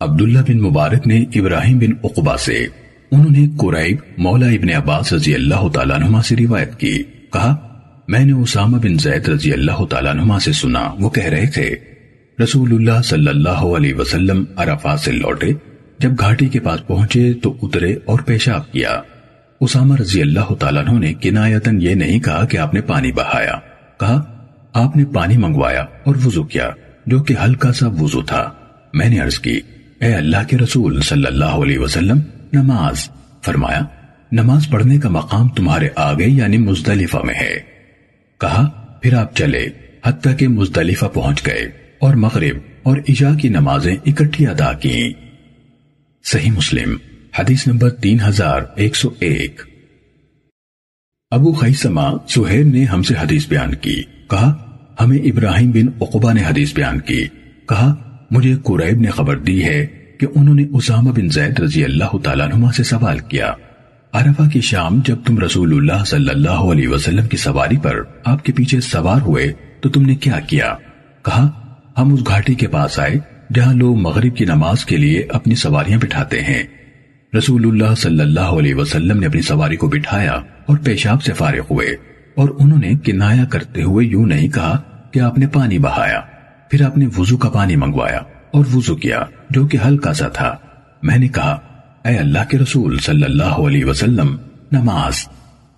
عبداللہ بن مبارک نے ابراہیم بن عقبہ سے، انہوں نے قریب مولا ابن عباس رضی اللہ تعالیٰ عنہ سے روایت کی۔ کہا، میں نے اسامہ بن زید رضی اللہ تعالیٰ عنہ سے سنا، وہ کہہ رہے تھے، رسول اللہ صلی اللہ علیہ وسلم عرفات سے لوٹے، جب گھاٹی کے پاس پہنچے تو اترے اور پیشاب کیا۔ اسامہ رضی اللہ تعالیٰ عنہ نے کنایتن یہ نہیں کہا کہ آپ نے پانی بہایا۔ کہا، آپ نے پانی منگوایا اور وضو کیا، جو کہ ہلکا سا وضو تھا۔ میں نے عرض کی اے اللہ کے رسول صلی اللہ علیہ وسلم، نماز، فرمایا، نماز پڑھنے کا مقام تمہارے آگے یعنی مزدلفہ میں ہے۔ کہا، پھر آپ چلے، حتیٰ کہ مزدلفہ پہنچ گئے اور مغرب اور عشاء کی نمازیں اکٹھی ادا کی صحیح مسلم، حدیث نمبر تین ہزار ایک سو ایک۔ ابو خیسما سہیر نے ہم سے حدیث بیان کی۔ کہا، ہمیں ابراہیم بن عقبہ نے حدیث بیان کی۔ کہا مجھے قریب نے خبر دی ہے کہ انہوں نے اسامہ بن زید رضی اللہ تعالیٰ نما سے سوال کیا۔ عرفہ کی شام جب تم رسول اللہ صلی اللہ علیہ وسلم کی سواری پر آپ کے پیچھے سوار ہوئے تو تم نے کیا کیا؟ کہا، ہم اس گھاٹی کے پاس آئے جہاں لوگ مغرب کی نماز کے لیے اپنی سواریاں بٹھاتے ہیں۔ رسول اللہ صلی اللہ علیہ وسلم نے اپنی سواری کو بٹھایا اور پیشاب سے فارغ ہوئے اور انہوں نے کنایا کرتے ہوئے یوں نہیں کہا کہ آپ نے پانی بہایا۔ پھر آپ نے وضو کا پانی منگوایا اور وضو کیا، جو کہ ہلکا سا تھا۔ میں نے کہا، اے اللہ کے رسول صلی اللہ علیہ وسلم، نماز۔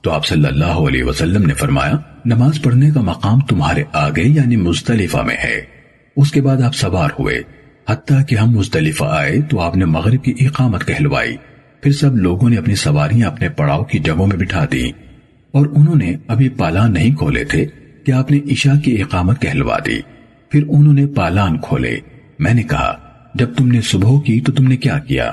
تو آپ صلی اللہ علیہ وسلم نے فرمایا، نماز پڑھنے کا مقام تمہارے آگے یعنی مزدلفہ میں ہے۔ اس کے بعد آپ سوار ہوئے۔ حتیٰ کہ ہم مزدلفہ آئے تو آپ نے مغرب کی اقامت کہلوائی۔ پھر سب لوگوں نے اپنی سواریاں اپنے پڑاؤ کی جگہوں میں بٹھا دی اور انہوں نے ابھی پالان نہیں کھولے تھے کہ آپ نے عشاء کی اقامت کہلوا دی۔ پھر انہوں نے پالان کھولے۔ میں نے کہا، جب تم نے صبح کی تو تم نے کیا کیا؟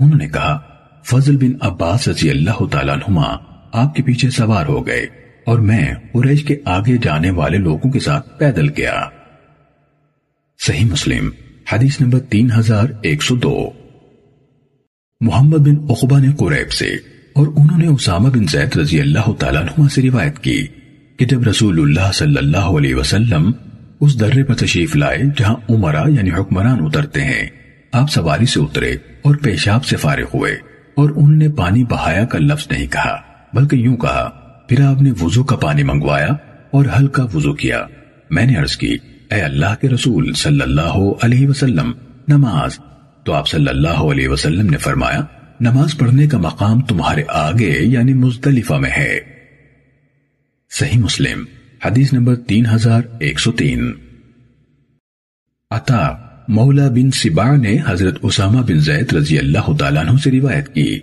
انہوں نے کہا، فضل بن عباس رضی اللہ تعالیٰ نما آپ کے پیچھے سوار ہو گئے اور میں قریش کے آگے جانے والے لوگوں کے ساتھ پیدل گیا۔ صحیح مسلم، حدیث نمبر تین ہزار ایک سو دو۔ محمد بن عقبہ نے قریب سے اور انہوں نے اسامہ بن زید رضی اللہ تعالیٰ عنہ سے روایت کی کہ جب رسول اللہ صلی اللہ علیہ وسلم اس درے پر تشریف لائے جہاں عمرہ یعنی حکمران اترتے ہیں۔ آپ سواری سے اترے اور پیشاب سے فارغ ہوئے اور انہوں نے پانی بہایا کا لفظ نہیں کہا، بلکہ یوں کہا، پھر آپ نے وضو کا پانی منگوایا اور ہلکا وضو کیا۔ میں نے عرض کی، اے اللہ کے رسول صلی اللہ علیہ وسلم، نماز۔ تو آپ صلی اللہ علیہ وسلم نے فرمایا، نماز پڑھنے کا مقام تمہارے آگے یعنی مزدلفہ میں ہے۔ صحیح مسلم۔ حدیث نمبر تین ہزار ایک سو تین۔ عطا مولا بن سبا نے حضرت اسامہ بن زید رضی اللہ تعالیٰ عنہ سے روایت کی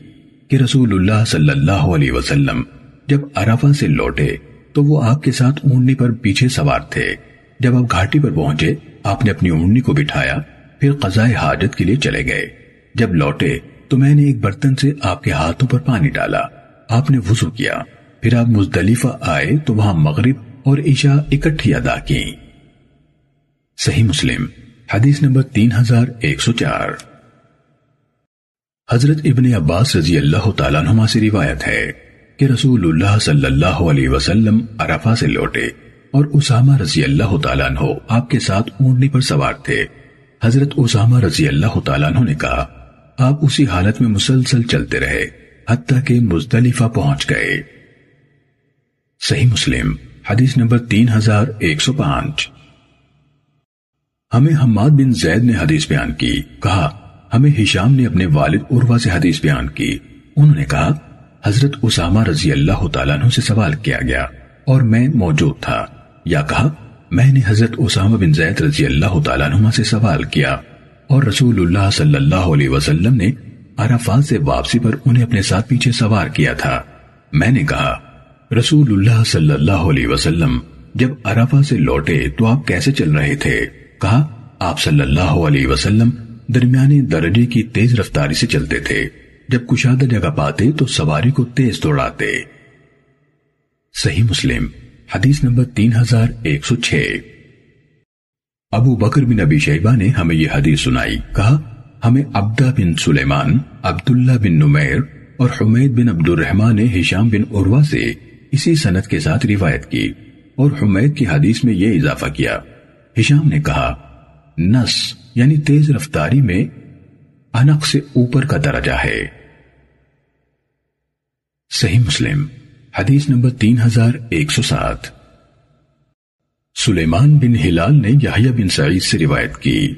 کہ رسول اللہ صلی اللہ علیہ وسلم جب عرفہ سے لوٹے تو وہ آپ کے ساتھ اونٹنی پر پیچھے سوار تھے۔ جب آپ گھاٹی پر پہنچے، آپ نے اپنی اونٹنی کو بٹھایا، پھر قضاء حاجت کے لیے چلے گئے۔ جب لوٹے تو میں نے ایک برتن سے آپ کے ہاتھوں پر پانی ڈالا۔ آپ نے وضو کیا۔ پھر آپ مزدلفہ آئے تو وہاں مغرب اور عشاء اکٹھی ادا کی۔ صحیح مسلم، حدیث نمبر تین ہزار ایک سو چار۔ حضرت ابن عباس رضی اللہ تعالیٰ نما سے روایت ہے کہ رسول اللہ صلی اللہ علیہ وسلم عرفہ سے لوٹے اور اسامہ رضی اللہ تعالیٰ عنہ آپ کے ساتھ اونٹنی پر سوار تھے۔ حضرت اسامہ رضی اللہ تعالیٰ عنہ نے کہا، آپ اسی حالت میں مسلسل چلتے رہے، حتیٰ کہ مزدلفہ پہنچ گئے۔ صحیح مسلم حدیث نمبر تین ہزار ایک سو پانچ۔ ہمیں حماد بن زید نے حدیث بیان کی، کہا، ہمیں ہشام نے اپنے والد عروہ سے حدیث بیان کی۔ انہوں نے کہا، حضرت اسامہ رضی اللہ تعالیٰ عنہ سے سوال کیا گیا اور میں موجود تھا۔ یا کہا، میں نے حضرت اسامہ بن زید رضی اللہ تعالیٰ عنہ سے سوال کیا اور رسول اللہ صلی اللہ علیہ وسلم نے عرفات سے واپسی پر انہیں اپنے ساتھ پیچھے سوار کیا تھا۔ میں نے کہا رسول اللہ صلی اللہ علیہ وسلم جب عرفہ سے لوٹے تو آپ کیسے چل رہے تھے؟ کہا، آپ صلی اللہ علیہ وسلم درمیانی درجے کی تیز رفتاری سے چلتے تھے۔ جب کشادہ جگہ پاتے تو سواری کو تیز دوڑاتے۔ صحیح مسلم، حدیث نمبر تین ہزار ایک سو چھ۔ ابو بکر بن ابی شیبہ نے ہمیں یہ حدیث سنائی۔ کہا، ہمیں عبدہ بن سلیمان، عبداللہ بن نمیر اور حمید بن عبد الرحمن نے ہشام بن عروہ سے اسی سنت کے ساتھ روایت کی اور حمید کی حدیث میں یہ اضافہ کیا۔ ہشام نے کہا، نس یعنی تیز رفتاری میں انق سے اوپر کا درجہ ہے۔ صحیح مسلم، حدیث نمبر تین ہزار ایک سو سات۔ سلیمان بن ہلال نے یحییٰ بن سعید سے روایت کی۔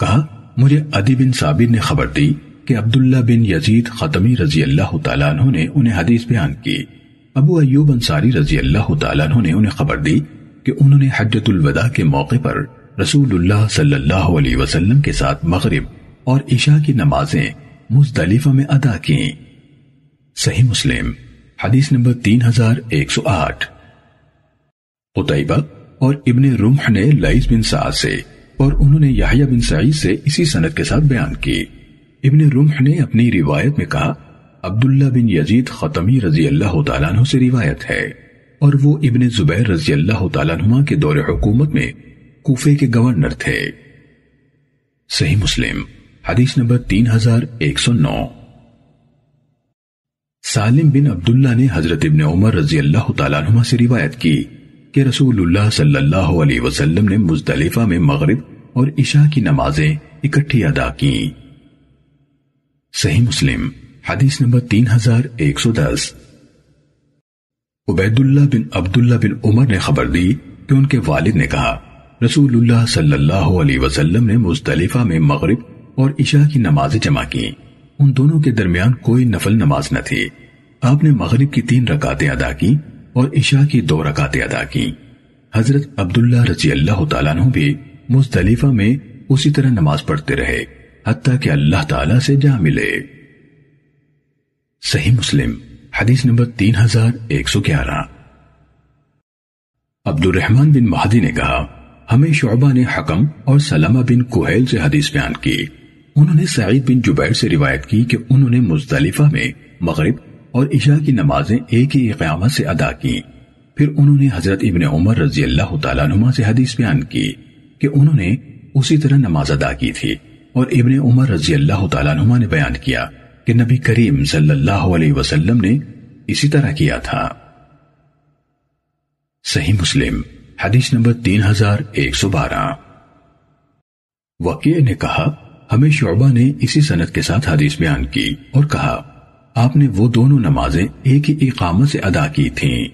کہا، مجھے عدی بن صابر نے خبر دی کہ عبداللہ بن یزید ختمی رضی اللہ تعالیٰ عنہ نے انہیں حدیث بیان کی۔ ابو ایوب انصاری رضی اللہ تعالیٰ عنہ نے انہیں خبر دی کہ انہوں نے حجت الوداع کے موقع پر رسول اللہ صلی اللہ علیہ وسلم کے ساتھ مغرب اور عشاء کی نمازیں مزدلفہ میں ادا کی صحیح مسلم، حدیث نمبر تین ہزار ایک سو آٹھ۔ قطعبہ اور ابن رمح نے لائز بن سعید سے اور انہوں نے یحییٰ بن سعید سے اسی سنت کے ساتھ بیان کی۔ ابن رمح نے اپنی روایت میں کہا عبداللہ بن یزید ختمی رضی اللہ تعالیٰ عنہ سے روایت ہے اور وہ ابن زبیر رضی اللہ تعالیٰ عنہ کے دور حکومت میں کوفے کے گورنر تھے۔ صحیح مسلم، حدیث نمبر تین ہزار ایک سو نو۔ سالم بن عبداللہ نے حضرت ابن عمر رضی اللہ تعالیٰ عنہ سے روایت کی کہ رسول اللہ صلی اللہ علیہ وسلم نے مزدلفہ میں مغرب اور عشاء کی نمازیں اکٹھی ادا کی صحیح مسلم حدیث نمبر تین ہزار ایک سو دس۔ عبید اللہ بن عبداللہ بن عمر نے خبر دی کہ ان کے والد نے کہا، رسول اللہ صلی اللہ علیہ وسلم نے مزدلفہ میں مغرب اور عشاء کی نمازیں جمع کی ان دونوں کے درمیان کوئی نفل نماز نہ تھی۔ آپ نے مغرب کی تین رکاتیں ادا کی اور عشاء کی دو رکاتیں ادا کی حضرت عبداللہ رضی اللہ تعالیٰ عنہ بھی مزدلفہ میں اسی طرح نماز پڑھتے رہے، حتیٰ کہ اللہ تعالیٰ سے جا ملے۔ صحیح مسلم، حدیث نمبر تین ہزار ایک سو گیارہ۔ عبد الرحمن بن مہدی نے کہا، ہمیں شعبہ نے حکم اور سلمہ بن کوہیل سے حدیث بیان کی۔ انہوں نے سعید بن جبیر سے روایت کی کہ انہوں نے مزدلفہ میں مغرب اور عشاء کی نمازیں ایک ہی قیامت سے ادا کی پھر انہوں نے حضرت ابن عمر رضی اللہ تعالیٰ نما سے حدیث بیان کی کہ انہوں نے اسی طرح نماز ادا کی تھی اور ابن عمر رضی اللہ تعالیٰ نما نے بیان کیا۔ کہ نبی کریم صلی اللہ علیہ وسلم نے اسی طرح کیا تھا۔ صحیح مسلم، حدیث نمبر تین ہزار ایک سو بارہ۔ وقیع نے کہا، ہمیں شعبہ نے اسی سنت کے ساتھ حدیث بیان کی اور کہا، آپ نے وہ دونوں نمازیں ایک ہی اقامت سے ادا کی تھیں۔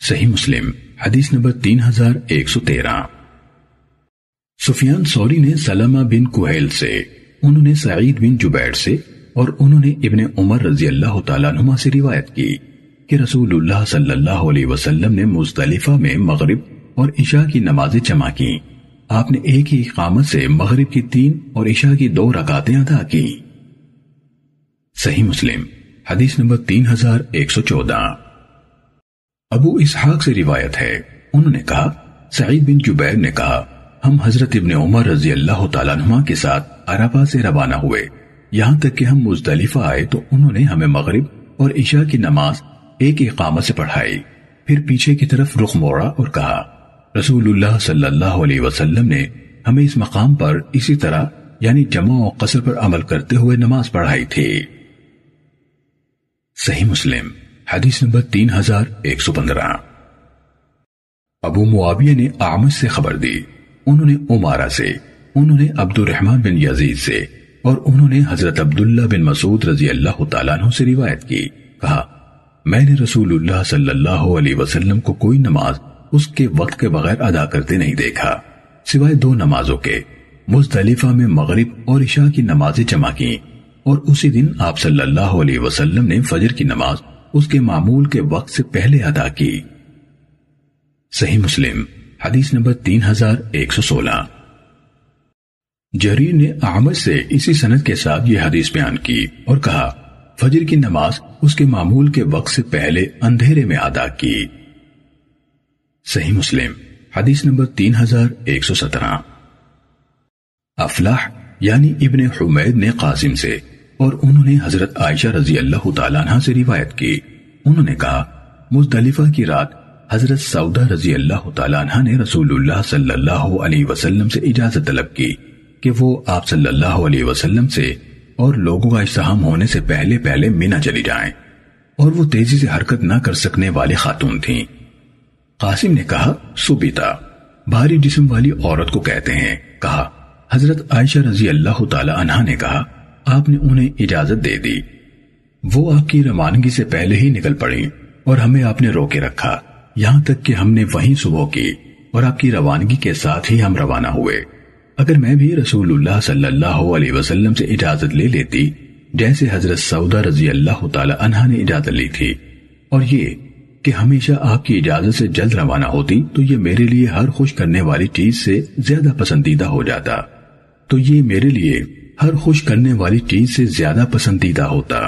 صحیح مسلم، حدیث نمبر تین ہزار ایک سو تیرہ۔ سفیان سوری نے سلمہ بن کوہیل سے انہوں نے سعید بن جبیر سے اور انہوں نے ابن عمر رضی اللہ تعالیٰ نما سے روایت کی کہ رسول اللہ صلی اللہ علیہ وسلم نے مزدلفہ میں مغرب اور عشاء کی نمازیں جمع کی آپ نے ایک ہی اقامت سے مغرب کی تین اور عشاء کی دو رکاتیں ادا کی صحیح مسلم، حدیث نمبر تین ہزار ایک سو چودہ۔ ابو اسحاق سے روایت ہے، انہوں نے کہا، سعید بن جبیر نے کہا ہم حضرت ابن عمر رضی اللہ تعالیٰ عنہ کے ساتھ عربہ سے روانہ ہوئے۔ یہاں تک کہ ہم مزدلفہ آئے تو انہوں نے ہمیں مغرب اور عشاء کی نماز ایک اقامت سے پڑھائی۔ پھر پیچھے کی طرف رخ موڑا اور کہا، رسول اللہ صلی اللہ علیہ وسلم نے ہمیں اس مقام پر اسی طرح یعنی جمع و قصر پر عمل کرتے ہوئے نماز پڑھائی تھی۔ صحیح مسلم، حدیث نمبر تین ہزار ایک سو پندرہ۔ ابو معاویہ نے آمد سے خبر دی۔ انہوں نے عمارہ سے، انہوں نے عبد الرحمن بن یزید سے اور انہوں نے حضرت عبداللہ بن مسعود رضی اللہ تعالیٰ عنہ سے روایت کی۔ کہا، میں نے رسول اللہ صلی اللہ علیہ وسلم کو کوئی نماز اس کے وقت کے بغیر ادا کرتے نہیں دیکھا۔ سوائے دو نمازوں کے، مزدلفہ میں مغرب اور عشاء کی نمازیں جمع کی اور اسی دن آپ صلی اللہ علیہ وسلم نے فجر کی نماز اس کے معمول کے وقت سے پہلے ادا کی۔ صحیح مسلم۔ حدیث نمبر تین ہزار ایک سو سولہ۔ جریر نے احمد سے اسی سنت کے ساتھ یہ حدیث بیان کی اور کہا، فجر کی نماز اس کے معمول کے وقت سے پہلے اندھیرے میں ادا کی۔ صحیح مسلم، حدیث نمبر تین ہزار ایک سو سترہ۔ افلاح یعنی ابن حمید نے قاسم سے اور انہوں نے حضرت عائشہ رضی اللہ تعالیٰ عنہ سے روایت کی۔ انہوں نے کہا، مزدلفہ کی رات حضرت سعودہ رضی اللہ تعالیٰ عنہ نے رسول اللہ صلی اللہ علیہ وسلم سے اجازت طلب کی کہ وہ آپ صلی اللہ علیہ وسلم سے اور لوگوں کا اشتہام ہونے سے پہلے پہلے مینا چلی جائیں اور وہ تیزی سے حرکت نہ کر سکنے والی خاتون تھیں۔ قاسم نے کہا سبیتا بھاری جسم والی عورت کو کہتے ہیں۔ کہا، حضرت عائشہ رضی اللہ تعالی عنہ نے کہا، آپ نے انہیں اجازت دے دی۔ وہ آپ کی روانگی سے پہلے ہی نکل پڑی اور ہمیں آپ نے روکے رکھا۔ یہاں تک کہ ہم نے وہیں صبح کی اور آپ کی روانگی کے ساتھ ہی ہم روانہ ہوئے۔ اگر میں بھی رسول اللہ صلی اللہ علیہ وسلم سے اجازت لے لیتی، جیسے حضرت سعودہ رضی اللہ تعالی عنہ نے اجازت لی تھی، اور یہ کہ ہمیشہ آپ کی اجازت سے جلد روانہ ہوتی، تو یہ میرے لیے ہر خوش کرنے والی چیز سے زیادہ پسندیدہ ہو جاتا۔ تو یہ میرے لیے ہر خوش کرنے والی چیز سے زیادہ پسندیدہ ہوتا۔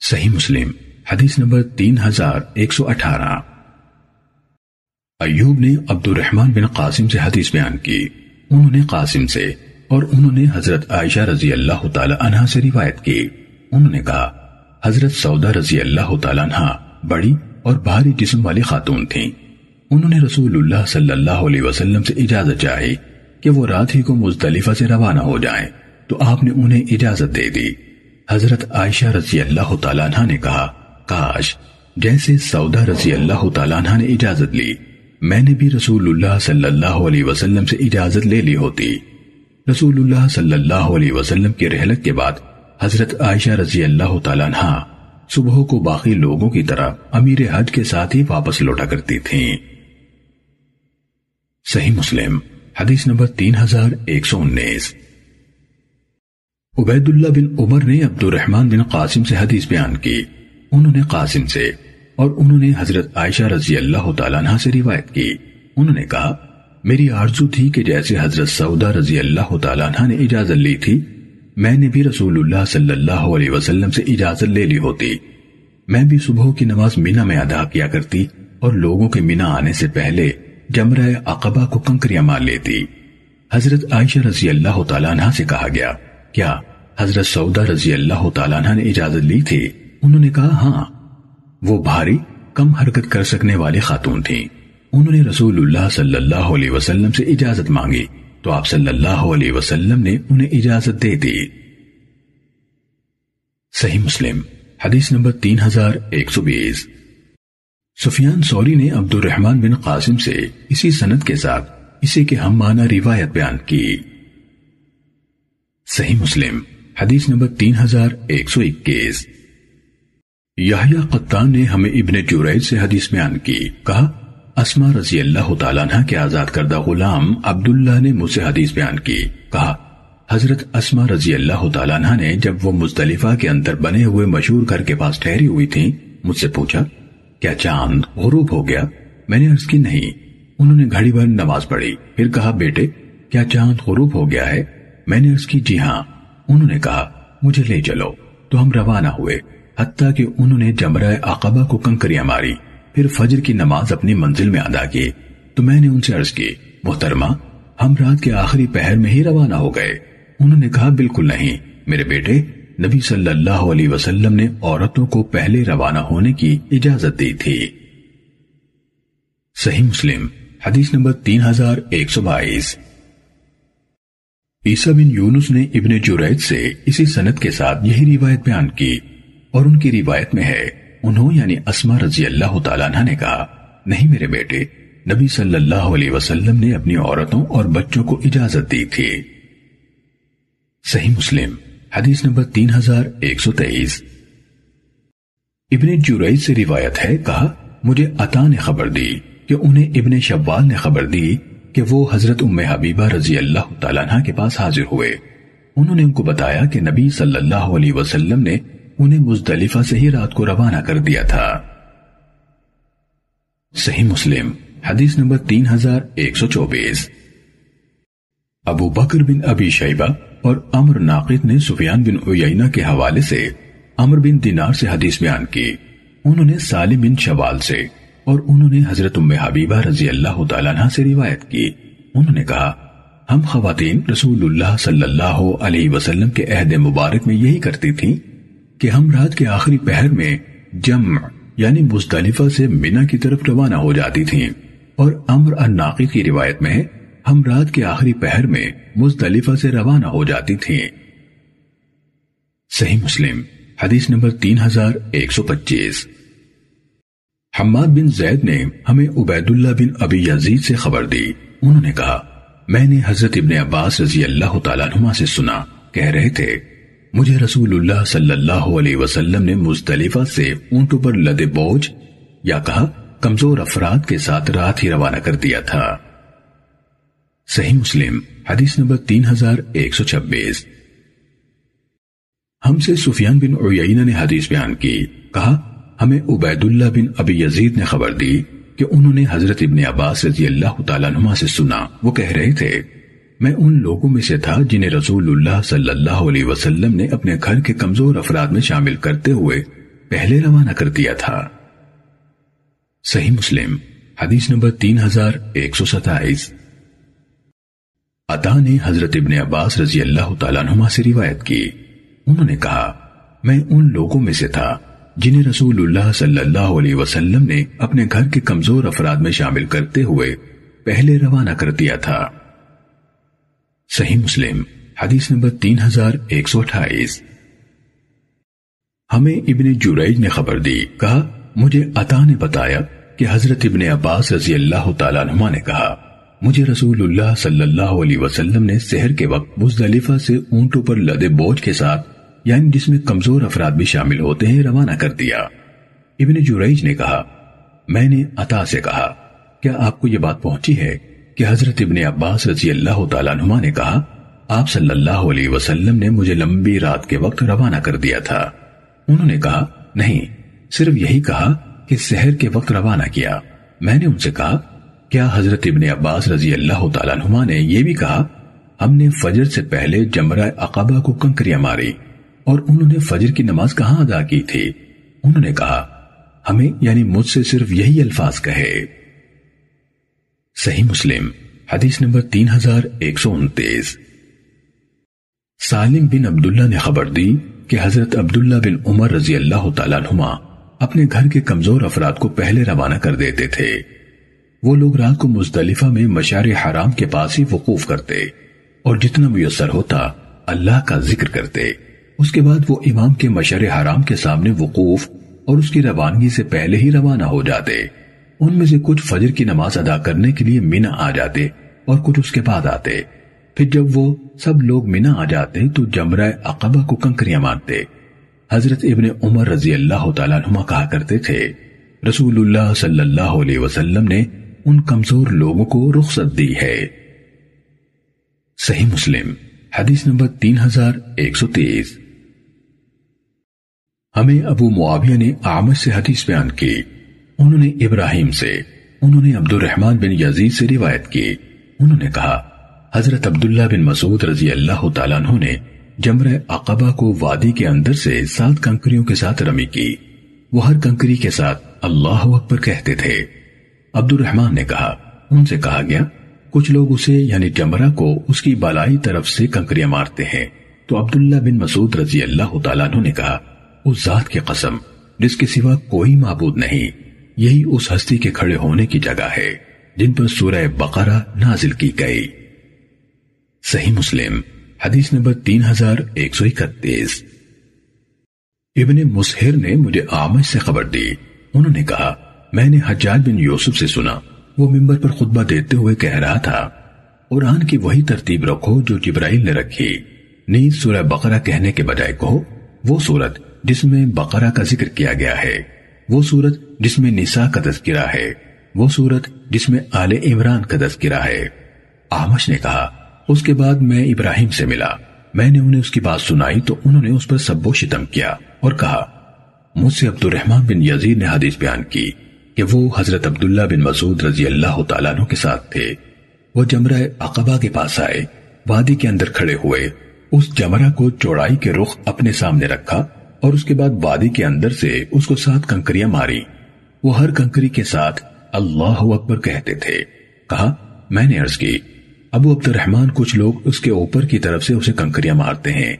صحیح مسلم۔ حدیث نمبر تین ہزار ایک سو اٹھارہ۔ ایوب نے عبد الرحمن بن قاسم سے حدیث بیان کی۔ انہوں نے قاسم سے اور انہوں نے حضرت عائشہ رضی اللہ تعالی عنہ سے روایت کی۔ انہوں نے کہا، حضرت سودا رضی اللہ تعالیٰ عنہ بڑی اور بھاری جسم والی خاتون تھیں۔ انہوں نے رسول اللہ صلی اللہ علیہ وسلم سے اجازت چاہی کہ وہ رات ہی کو مزدلفہ سے روانہ ہو جائیں۔ تو آپ نے انہیں اجازت دے دی۔ حضرت عائشہ رضی اللہ تعالیٰ عنہ نے کہا کاش، جیسے سودا رضی اللہ تعالیٰ عنہ نے اجازت لی، میں نے بھی رسول اللہ صلی اللہ علیہ وسلم سے اجازت لے لی ہوتی۔ رسول اللہ صلی اللہ علیہ وسلم کی رحلت کے بعد، حضرت عائشہ رضی اللہ تعالیٰ عنہ صبح کو باقی لوگوں کی طرح امیر حج کے ساتھ ہی واپس لوٹا کرتی تھیں۔ صحیح مسلم، حدیث نمبر تین ہزار ایک سو انیس۔ عبید اللہ بن عمر نے عبد الرحمن بن قاسم سے حدیث بیان کی۔ انہوں نے قاسم سے اور انہوں نے حضرت عائشہ رضی اللہ تعالیٰ عنہ سے روایت کی۔ انہوں نے کہا، میری آرزو تھی کہ جیسے حضرت سعودہ رضی اللہ تعالیٰ عنہ نے اجازت لی تھی، میں نے بھی رسول اللہ صلی اللہ علیہ وسلم سے اجازت لے لی ہوتی۔ میں بھی صبح کی نماز مینا میں ادا کیا کرتی اور لوگوں کے مینا آنے سے پہلے جمرہ عقبہ کو کنکریاں مار لیتی۔ حضرت عائشہ رضی اللہ تعالیٰ عنہ سے کہا گیا، کیا حضرت سعودہ رضی اللہ تعالیٰ عنہ نے اجازت لی تھی؟ انہوں نے کہا ہاں وہ بھاری کم حرکت کر سکنے والی خاتون تھیں۔ انہوں نے رسول اللہ صلی اللہ علیہ وسلم سے اجازت مانگی۔ تو آپ صلی اللہ علیہ وسلم نے انہیں اجازت دے دی۔ صحیح مسلم، حدیث نمبر تین ہزار ایک سو بیس۔ سفیان سوری نے عبد الرحمن بن قاسم سے اسی سنت کے ساتھ اسے کے ہم مانا روایت بیان کی۔ صحیح مسلم، حدیث نمبر تین ہزار ایک سو اکیس۔ یحییٰ قطان نے ہمیں ابن جوریج سے حدیث بیان کی، کہا اسما رضی اللہ تعالیٰ عنہ کے آزاد کردہ غلام عبداللہ نے مجھ سے حدیث بیان کی، کہا، حضرت اسما رضی اللہ تعالیٰ عنہ نے جب وہ مزدلفہ کے اندر بنے ہوئے مشہور گھر کے پاس ٹھہری ہوئی تھی مجھ سے پوچھا، کیا چاند غروب ہو گیا؟ میں نے عرض کی، نہیں۔ انہوں نے گھڑی بھر نماز پڑھی۔ پھر کہا، بیٹے، کیا چاند غروب ہو گیا ہے؟ میں نے عرض کی جی ہاں۔ انہوں نے کہا، مجھے لے چلو، تو ہم روانہ ہوئے۔ حتیٰ کہ انہوں نے جمرہ عقبہ کو کنکریاں ماری، پھر فجر کی نماز اپنی منزل میں ادا کی۔ تو میں نے ان سے عرض کی، محترمہ، ہم رات کے آخری پہر میں ہی روانہ ہو گئے۔ انہوں نے کہا، بالکل نہیں۔ میرے بیٹے، نبی صلی اللہ علیہ وسلم نے عورتوں کو پہلے روانہ ہونے کی اجازت دی تھی۔ صحیح مسلم، حدیث نمبر تین ہزار ایک سو بائیس۔ عیسیٰ بن یونس نے ابن جوریج سے اسی سنت کے ساتھ یہی روایت بیان کی۔ اور ان کی روایت میں ہے، انہوں یعنی اسما رضی اللہ تعالیٰ عنہ نے کہا، نہیں میرے بیٹے، نبی صلی اللہ علیہ وسلم نے اپنی عورتوں اور بچوں کو اجازت دی تھی۔ صحیح مسلم، حدیث نمبر تین ہزار ایک سو تیئیس۔ ابن جوریج سے روایت ہے، کہا، مجھے عطا نے خبر دی کہ انہیں ابن شوال نے خبر دی کہ وہ حضرت ام حبیبہ رضی اللہ تعالیٰ عنہ کے پاس حاضر ہوئے۔ انہوں نے ان کو بتایا کہ نبی صلی اللہ علیہ وسلم نے انہیں مزدلفہ سے ہی رات کو روانہ کر دیا تھا۔ صحیح مسلم، حدیث نمبر تین ہزار ایک سو چوبیس۔ ابو بکر بن ابی شیبہ اور امر ناقد نے سفیان بن عیینہ کے حوالے سے امر بن دینار سے حدیث بیان کی۔ انہوں نے سالم بن شوال سے اور انہوں نے حضرت ام حبیبہ رضی اللہ تعالیٰ عنہ سے روایت کی۔ انہوں نے کہا، ہم خواتین رسول اللہ صلی اللہ علیہ وسلم کے عہد مبارک میں یہی کرتی تھیں کہ ہم رات کے آخری پہر میں جمع یعنی مزدلفہ سے مینا کی طرف روانہ ہو جاتی تھیں۔ اور امر الناقی کی روایت میں ہم رات کے آخری پہر میں مزدلفہ سے روانہ ہو جاتی تھیں۔ صحیح مسلم، حدیث نمبر تین ہزار ایک سو پچیس۔ حماد بن زید نے ہمیں عبید اللہ بن ابی یزید سے خبر دی۔ انہوں نے کہا، میں نے حضرت ابن عباس رضی اللہ تعالیٰ عنہ سے سنا، کہہ رہے تھے مجھے رسول اللہ صلی اللہ علیہ وسلم نے مزدلفہ سے اونٹوں پر لدے بوجھ یا کہا، کمزور افراد کے ساتھ رات ہی روانہ کر دیا تھا۔ صحیح مسلم، حدیث نمبر تین ہزار ایک سو چھبیس۔ ہم سے سفیان بن عیینہ نے حدیث بیان کی۔ کہا، ہمیں عبید اللہ بن ابی یزید نے خبر دی کہ انہوں نے حضرت ابن عباس رضی اللہ تعالیٰ عنہ سے سنا۔ وہ کہہ رہے تھے میں ان لوگوں میں سے تھا جنہیں رسول اللہ صلی اللہ علیہ وسلم نے اپنے گھر کے کمزور افراد میں شامل کرتے ہوئے پہلے روانہ کر دیا تھا۔ صحیح مسلم، حدیث نمبر تین ہزار ایک سو ستائیس۔ عطا نے حضرت ابن عباس رضی اللہ تعالیٰ عنہ سے روایت کی۔ انہوں نے کہا، میں ان لوگوں میں سے تھا جنہیں رسول اللہ صلی اللہ علیہ وسلم نے اپنے گھر کے کمزور افراد میں شامل کرتے ہوئے پہلے روانہ کر دیا تھا۔ صحیح مسلم، حدیث نمبر تین ہزار ایک سو اٹھائیس۔ ہمیں ابن جوریج نے خبر دی، کہا، مجھے عطا نے بتایا کہ حضرت ابن عباس رضی اللہ تعالیٰ عنہ نے کہا، مجھے رسول اللہ صلی اللہ علیہ وسلم نے سحر کے وقت مزدلفہ سے اونٹوں پر لدے بوجھ کے ساتھ یعنی جس میں کمزور افراد بھی شامل ہوتے ہیں، روانہ کر دیا۔ ابن جوریج نے کہا، میں نے عطا سے کہا، کیا آپ کو یہ بات پہنچی ہے؟ کہ حضرت ابن عباس رضی اللہ تعالیٰ نما نے کہا، آپ صلی اللہ علیہ وسلم نے مجھے لمبی رات کے وقت روانہ کر دیا تھا۔ انہوں نے کہا، نہیں، صرف یہی کہا کہ سحر کے وقت روانہ کیا۔ میں نے ان سے کہا، کیا حضرت ابن عباس رضی اللہ تعالیٰ نما نے یہ بھی کہا، ہم نے فجر سے پہلے جمرہ عقبہ کو کنکریاں ماری اور انہوں نے فجر کی نماز کہاں ادا کی تھی؟ انہوں نے کہا، ہمیں یعنی مجھ سے صرف یہی الفاظ کہے۔ صحیح مسلم، حدیث نمبر تین ہزار ایک سو انتیس۔ سالم بن عبداللہ نے خبر دی کہ حضرت عبداللہ بن عمر رضی اللہ تعالیٰ نما اپنے گھر کے کمزور افراد کو پہلے روانہ کر دیتے تھے۔ وہ لوگ رات کو مزدلفہ میں مشار حرام کے پاس ہی وقوف کرتے اور جتنا میسر ہوتا اللہ کا ذکر کرتے۔ اس کے بعد وہ امام کے مشر حرام کے سامنے وقوف اور اس کی روانگی سے پہلے ہی روانہ ہو جاتے۔ ان میں سے کچھ فجر کی نماز ادا کرنے کے لیے مینا آ جاتے اور کچھ اس کے بعد آتے۔ پھر جب وہ سب لوگ مینا آ جاتے تو جمرہ عقبہ کو کنکریاں مانتے حضرت ابن عمر رضی اللہ تعالیٰ عنہ کہا کرتے تھے، رسول اللہ صلی اللہ علیہ وسلم نے ان کمزور لوگوں کو رخصت دی ہے۔ صحیح مسلم، حدیث نمبر تین ہزار ایک سو تیس۔ ہمیں ابو معاویہ نے آمد سے حدیث بیان کی۔ انہوں نے ابراہیم سے، انہوں نے عبد الرحمن بن یزید سے روایت کی۔ انہوں نے کہا، حضرت عبداللہ بن مسعود رضی اللہ تعالیٰ عنہ نے جمرہ عقبہ کو وادی کے اندر سے سات کنکریوں کے ساتھ رمی کی۔ وہ ہر کنکری کے ساتھ اللہ اکبر کہتے تھے۔ عبد الرحمن نے کہا، ان سے کہا گیا، کچھ لوگ اسے یعنی جمرہ کو اس کی بالائی طرف سے کنکریاں مارتے ہیں۔ تو عبداللہ بن مسعود رضی اللہ تعالیٰ عنہ نے کہا، اس ذات کی قسم، جس کے سوا کوئی معبود نہیں۔ یہی اس ہستی کے کھڑے ہونے کی جگہ ہے جن پر سورہ بقرہ نازل کی گئی۔ صحیح مسلم، حدیث نمبر تین ہزار ایک سو اکتیس۔ ابن مسہر نے مجھے آمج سے خبر دی۔ انہوں نے کہا، میں نے حجاج بن یوسف سے سنا، وہ ممبر پر خطبہ دیتے ہوئے کہہ رہا تھا، قرآن کی وہی ترتیب رکھو جو جبرائیل نے رکھی۔ نیز سورہ بقرہ کہنے کے بجائے کہو، وہ صورت جس میں بقرہ کا ذکر کیا گیا ہے۔ وہ صورت جس میں نساء کا تذکرہ ہے، وہ صورت جس میں آل عمران کا تذکرہ ہے۔ آمش نے کہا، اس کے بعد میں ابراہیم سے ملا۔ میں نے انہیں اس کی بات سنائی تو انہوں نے اس پر سب و شتم کیا اور کہا، مجھ سے عبد الرحمن بن یزید نے حدیث بیان کی کہ وہ حضرت عبداللہ بن مسعود رضی اللہ تعالیٰ عنہ کے ساتھ تھے۔ وہ جمرہ عقبہ کے پاس آئے، وادی کے اندر کھڑے ہوئے، اس جمرہ کو چوڑائی کے رخ اپنے سامنے رکھا اور اس کے بعد وادی کے اندر سے اس کو سات کنکریاں ماری۔ وہ ہر کنکری کے ساتھ اللہ اکبر کہتے تھے۔ کہا، میں نے عرض کی، ابو عبد الرحمن کچھ لوگ اس کے اوپر کی طرف سے اسے کنکریاں مارتے ہیں۔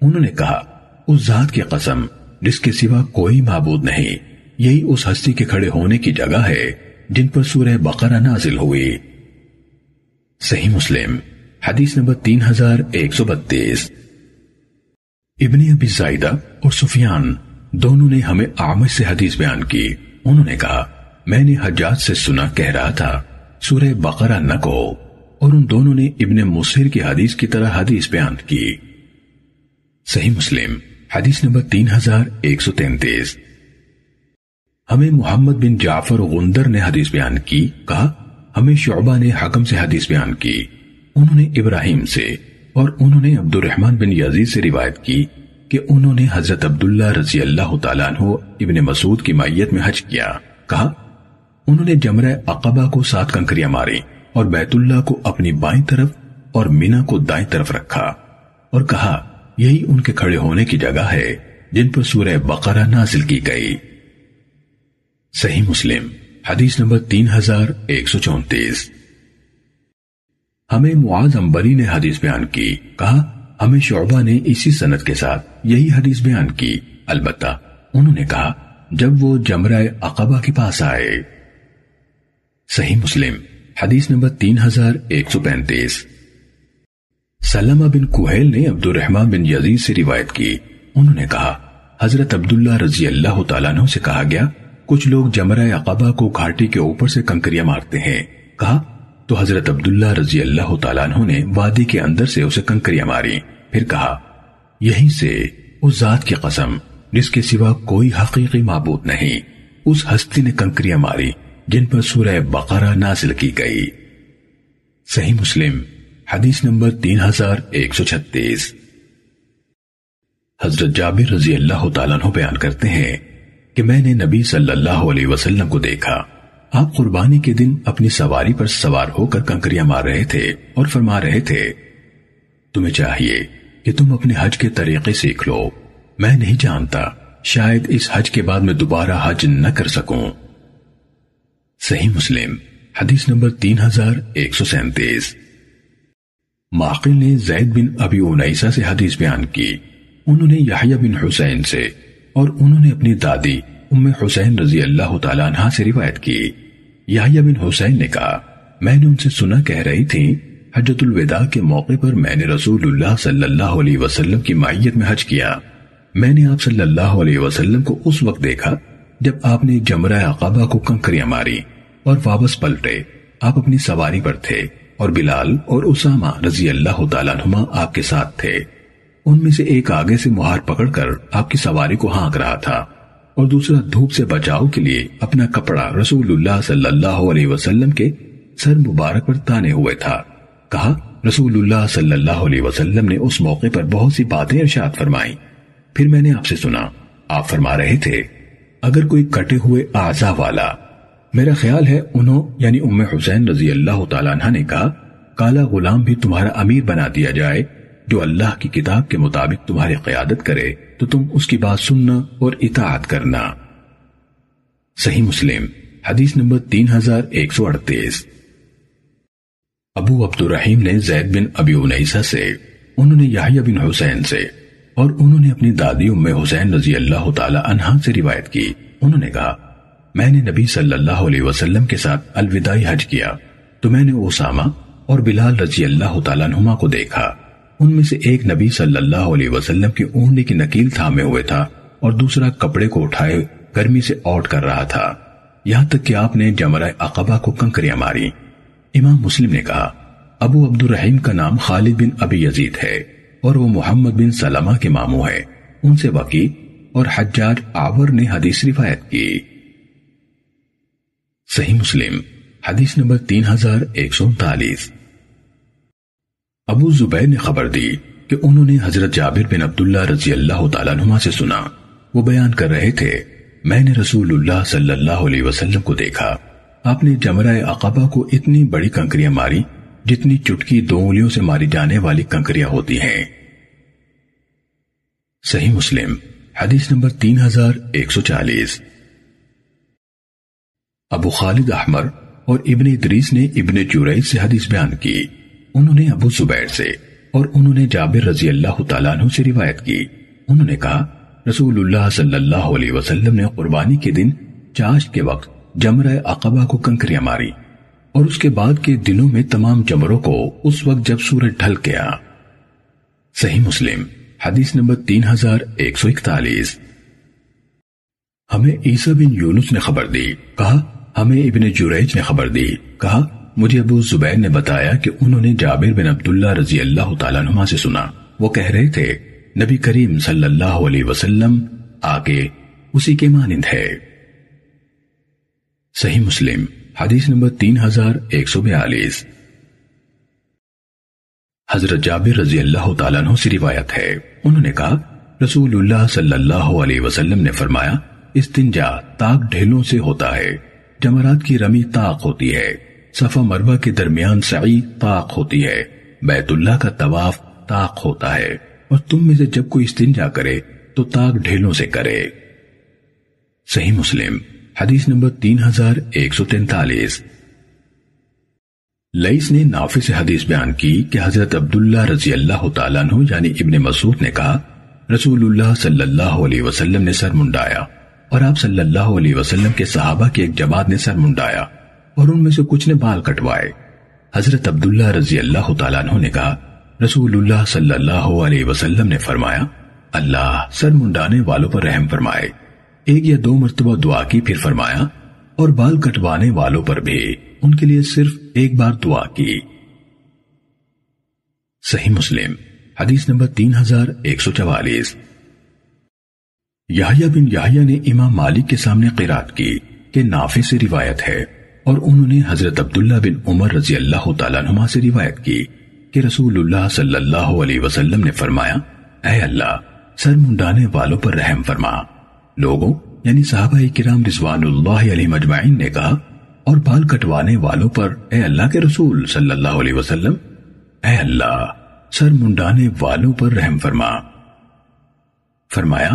انہوں نے کہا، اس ذات کی قسم، جس کے سوا کوئی معبود نہیں۔ یہی اس ہستی کے کھڑے ہونے کی جگہ ہے جن پر سورہ بقرہ نازل ہوئی۔ صحیح مسلم، حدیث نمبر تین ہزار ایک سو بتیس۔ ابن ابی زائدہ اور سفیان دونوں نے ہمیں آمد سے حدیث بیان کی۔ انہوں نے کہا، میں نے حجاج سے سنا، کہہ رہا تھا، سورہ بقرہ نہ کہو۔ اور ان دونوں نے ابن مصر کی حدیث کی طرح حدیث بیان کی۔ صحیح مسلم، حدیث نمبر تین ہزار ایک سو تینتیس۔ ہمیں محمد بن جعفر غندر نے حدیث بیان کی۔ کہا، ہمیں شعبہ نے حکم سے حدیث بیان کی۔ انہوں نے ابراہیم سے، اور انہوں نے عبد الرحمن بن یزید سے روایت کی۔ کہ انہوں نے حضرت عبداللہ رضی اللہ تعالیٰ عنہ ابن مسعود کی مائیت میں حج کیا۔ کہا، انہوں نے جمرہ عقبہ کو سات کنکریاں ماری اور بیت اللہ کو اپنی بائیں طرف اور مینا کو دائیں طرف رکھا۔ اور کہا، یہی ان کے کھڑے ہونے کی جگہ ہے جن پر سورہ بقرہ نازل کی گئی۔ صحیح مسلم، حدیث نمبر تین ہزار ایک سو چونتیس۔ ہمیں معاذ امبری نے حدیث بیان کی۔ کہا ہمیں شعبہ نے اسی سنت کے ساتھ یہی حدیث بیان کی۔ البتہ انہوں نے کہا، جب وہ جمرہ عقبہ کے پاس آئے۔ صحیح مسلم، حدیث نمبر تین ہزار ایک سو پینتیس۔ سلمہ بن کوہیل نے عبد الرحمن بن یزید سے روایت کی۔ انہوں نے کہا، حضرت عبداللہ رضی اللہ تعالیٰ عنہ سے کہا گیا، کچھ لوگ جمرہ عقبہ کو گھاٹی کے اوپر سے کنکریاں مارتے ہیں۔ کہا تو حضرت عبداللہ رضی اللہ تعالیٰ عنہ نے وادی کے اندر سے اسے کنکریاں ماری۔ پھر کہا، یہیں سے اس ذات کی قسم، جس کے سوا کوئی حقیقی معبود نہیں۔ اس ہستی نے کنکریاں ماری، جن پر سورہ بقرہ نازل کی گئی۔ صحیح مسلم، حدیث نمبر تین ہزار ایک سو چھتیس۔ حضرت جابر رضی اللہ تعالیٰ عنہ بیان کرتے ہیں کہ میں نے نبی صلی اللہ علیہ وسلم کو دیکھا۔ آپ قربانی کے دن اپنی سواری پر سوار ہو کر کنکریاں مار رہے تھے اور فرما رہے تھے، تمہیں چاہیے کہ تم اپنے حج کے طریقے سیکھ لو۔ میں نہیں جانتا، شاید اس حج کے بعد میں دوبارہ حج نہ کر سکوں۔ صحیح مسلم، حدیث نمبر تین ہزار ایک سو سینتیس۔ ماقل نے زید بن ابی انیسا سے حدیث بیان کی۔ انہوں نے یحییٰ بن حسین سے اور انہوں نے اپنی دادی ام حسین رضی اللہ تعالیٰ عنہ سے روایت کی۔ یحییٰ بن حسین نے کہا، میں نے ان سے سنا کہہ رہی تھی حجت الوداع کے موقع پر میں نے رسول اللہ صلی اللہ علیہ وسلم کی مائیت میں حج کیا۔ میں نے آپ صلی اللہ علیہ وسلم کو اس وقت دیکھا جب آپ نے جمرہ عقابہ کو کنکریاں ماری اور واپس پلٹے۔ آپ اپنی سواری پر تھے اور بلال اور اسامہ رضی اللہ تعالیٰ نما آپ کے ساتھ تھے۔ ان میں سے ایک آگے سے مہار پکڑ کر آپ کی سواری کو ہانک رہا تھا۔ اور دوسرا، دھوپ سے بچاؤ کے لیے اپنا کپڑا رسول اللہ صلی اللہ علیہ وسلم کے سر مبارک پر تانے ہوئے تھا۔ کہا رسول اللہ صلی اللہ علیہ وسلم نے اس موقع پر بہت سی باتیں ارشاد فرمائی پھر میں نے آپ سے سنا، آپ فرما رہے تھے، اگر کوئی کٹے ہوئے آزا والا، میرا خیال ہے انہوں یعنی ام حسین رضی اللہ تعالیٰ عنہ نے کہا، کالا غلام بھی تمہارا امیر بنا دیا جائے، جو اللہ کی کتاب کے مطابق تمہاری قیادت کرے۔ تو تم اس کی بات سننا اور اطاعت کرنا۔ صحیح مسلم، حدیث نمبر تین ہزار ایک سو اڑتیس۔ ابو عبد الرحیم نے زید بن ابی انیسا سے، انہوں نے یحییٰ بن حسین سے، اور انہوں نے اپنی دادی ام حسین رضی اللہ تعالی عنہ سے روایت کی۔ انہوں نے کہا، میں نے نبی صلی اللہ علیہ وسلم کے ساتھ الوداعی حج کیا، تو میں نے اسامہ اور بلال رضی اللہ تعالیٰ عنہما کو دیکھا۔ ان میں سے ایک نبی صلی اللہ علیہ وسلم کی اونڈی کی نکیل تھامے ہوئے تھا اور دوسرا کپڑے کو اٹھائے گرمی سے اوٹ کر رہا تھا۔ یہاں تک کہ آپ نے جمرہ عقبہ کو کنکریاں ماری۔ امام مسلم نے کہا، ابو عبد الرحیم کا نام خالد بن ابی یزید ہے اور وہ محمد بن سلمہ کے ماموں ہے ان سے وقی اور حجاج آور نے حدیث روایت کی۔ صحیح مسلم، حدیث نمبر تین ہزار ایک سو انتالیس۔ ابو زبیر نے خبر دی کہ انہوں نے حضرت جابر بن عبداللہ رضی اللہ تعالیٰ نما سے سنا۔ وہ بیان کر رہے تھے، میں نے رسول اللہ صلی اللہ علیہ وسلم کو دیکھا۔ آپ نے جمرہ عقبہ کو اتنی بڑی کنکریاں ماری جتنی چٹکی دو انگلیوں سے ماری جانے والی کنکریاں ہوتی ہیں۔ صحیح مسلم، حدیث نمبر تین ہزار ایک سو چالیس۔ ابو خالد احمر اور ابن ادریس نے ابن جوریج سے حدیث بیان کی۔ انہوں نے ابو زبیر سے اور انہوں نے جابر رضی اللہ تعالیٰ عنہ سے روایت کی۔ انہوں نے کہا، رسول اللہ صلی اللہ علیہ وسلم نے قربانی کے دن چاش کے وقت جمرہ عقبہ کو کنکریاں ماری اور اس کے بعد کے دنوں میں تمام جمروں کو اس وقت جب سورج ڈھل گیا۔ صحیح مسلم، حدیث نمبر تین ہزار ایک سو اکتالیس۔ ہمیں عیسیٰ بن یونس نے خبر دی، کہا، ہمیں ابن جریج نے خبر دی، کہا مجھے ابو زبیر نے بتایا کہ انہوں نے جابر بن عبداللہ رضی اللہ تعالیٰ نما سے سنا۔ وہ کہہ رہے تھے، نبی کریم صلی اللہ علیہ وسلم آگے اسی کے مانند ہے۔ صحیح مسلم، حدیث نمبر تین ہزار ایک سو بیالیس۔ حضرت جابر رضی اللہ تعالیٰ عنہ سے روایت ہے۔ انہوں نے کہا رسول اللہ صلی اللہ علیہ وسلم نے فرمایا استنجا تاک ڈھیلوں سے ہوتا ہے، جمرات کی رمی تاق ہوتی ہے۔ صفا مروہ کے درمیان سعی طاق ہوتی ہے۔ بیت اللہ کا طواف طاق ہوتا ہے اور تم میں سے جب کوئی استنجا کرے تو طاق ڈھیلوں سے کرے۔ صحیح مسلم، حدیث نمبر تین ہزار ایک سو تینتالیس۔ لئیس نے نافع سے حدیث بیان کی کہ حضرت عبداللہ رضی اللہ تعالیٰ عنہ یعنی ابن مسعود نے کہا، رسول اللہ صلی اللہ علیہ وسلم نے سر منڈایا اور آپ صلی اللہ علیہ وسلم کے صحابہ کی ایک جماعت نے سر منڈایا۔ اور ان میں سے کچھ نے بال کٹوائے۔ حضرت عبداللہ رضی اللہ تعالیٰ عنہ نے کہا رسول اللہ صلی اللہ علیہ وسلم نے فرمایا، اللہ سر منڈانے والوں پر رحم فرمائے۔ ایک یا دو مرتبہ دعا کی، پھر فرمایا، اور بال کٹوانے والوں پر بھی۔ ان کے لیے صرف ایک بار دعا کی۔ صحیح مسلم، حدیث نمبر تین ہزار ایک سو چوالیس۔ یحییٰ بن یحییٰ نے امام مالک کے سامنے قرات کی کہ نافع سے روایت ہے۔ اور انہوں نے حضرت عبداللہ بن عمر رضی اللہ تعالیٰ نما سے روایت کی کہ رسول اللہ صلی اللہ علیہ وسلم نے فرمایا، اے اللہ، سر منڈانے والوں پر رحم فرما۔ لوگوں یعنی صحابہ کرام رضوان اللہ علیہ مجمعین نے کہا، اور بال کٹوانے والوں پر اے اللہ کے رسول صلی اللہ علیہ وسلم، اے اللہ، سر منڈانے والوں پر رحم فرما۔ فرمایا،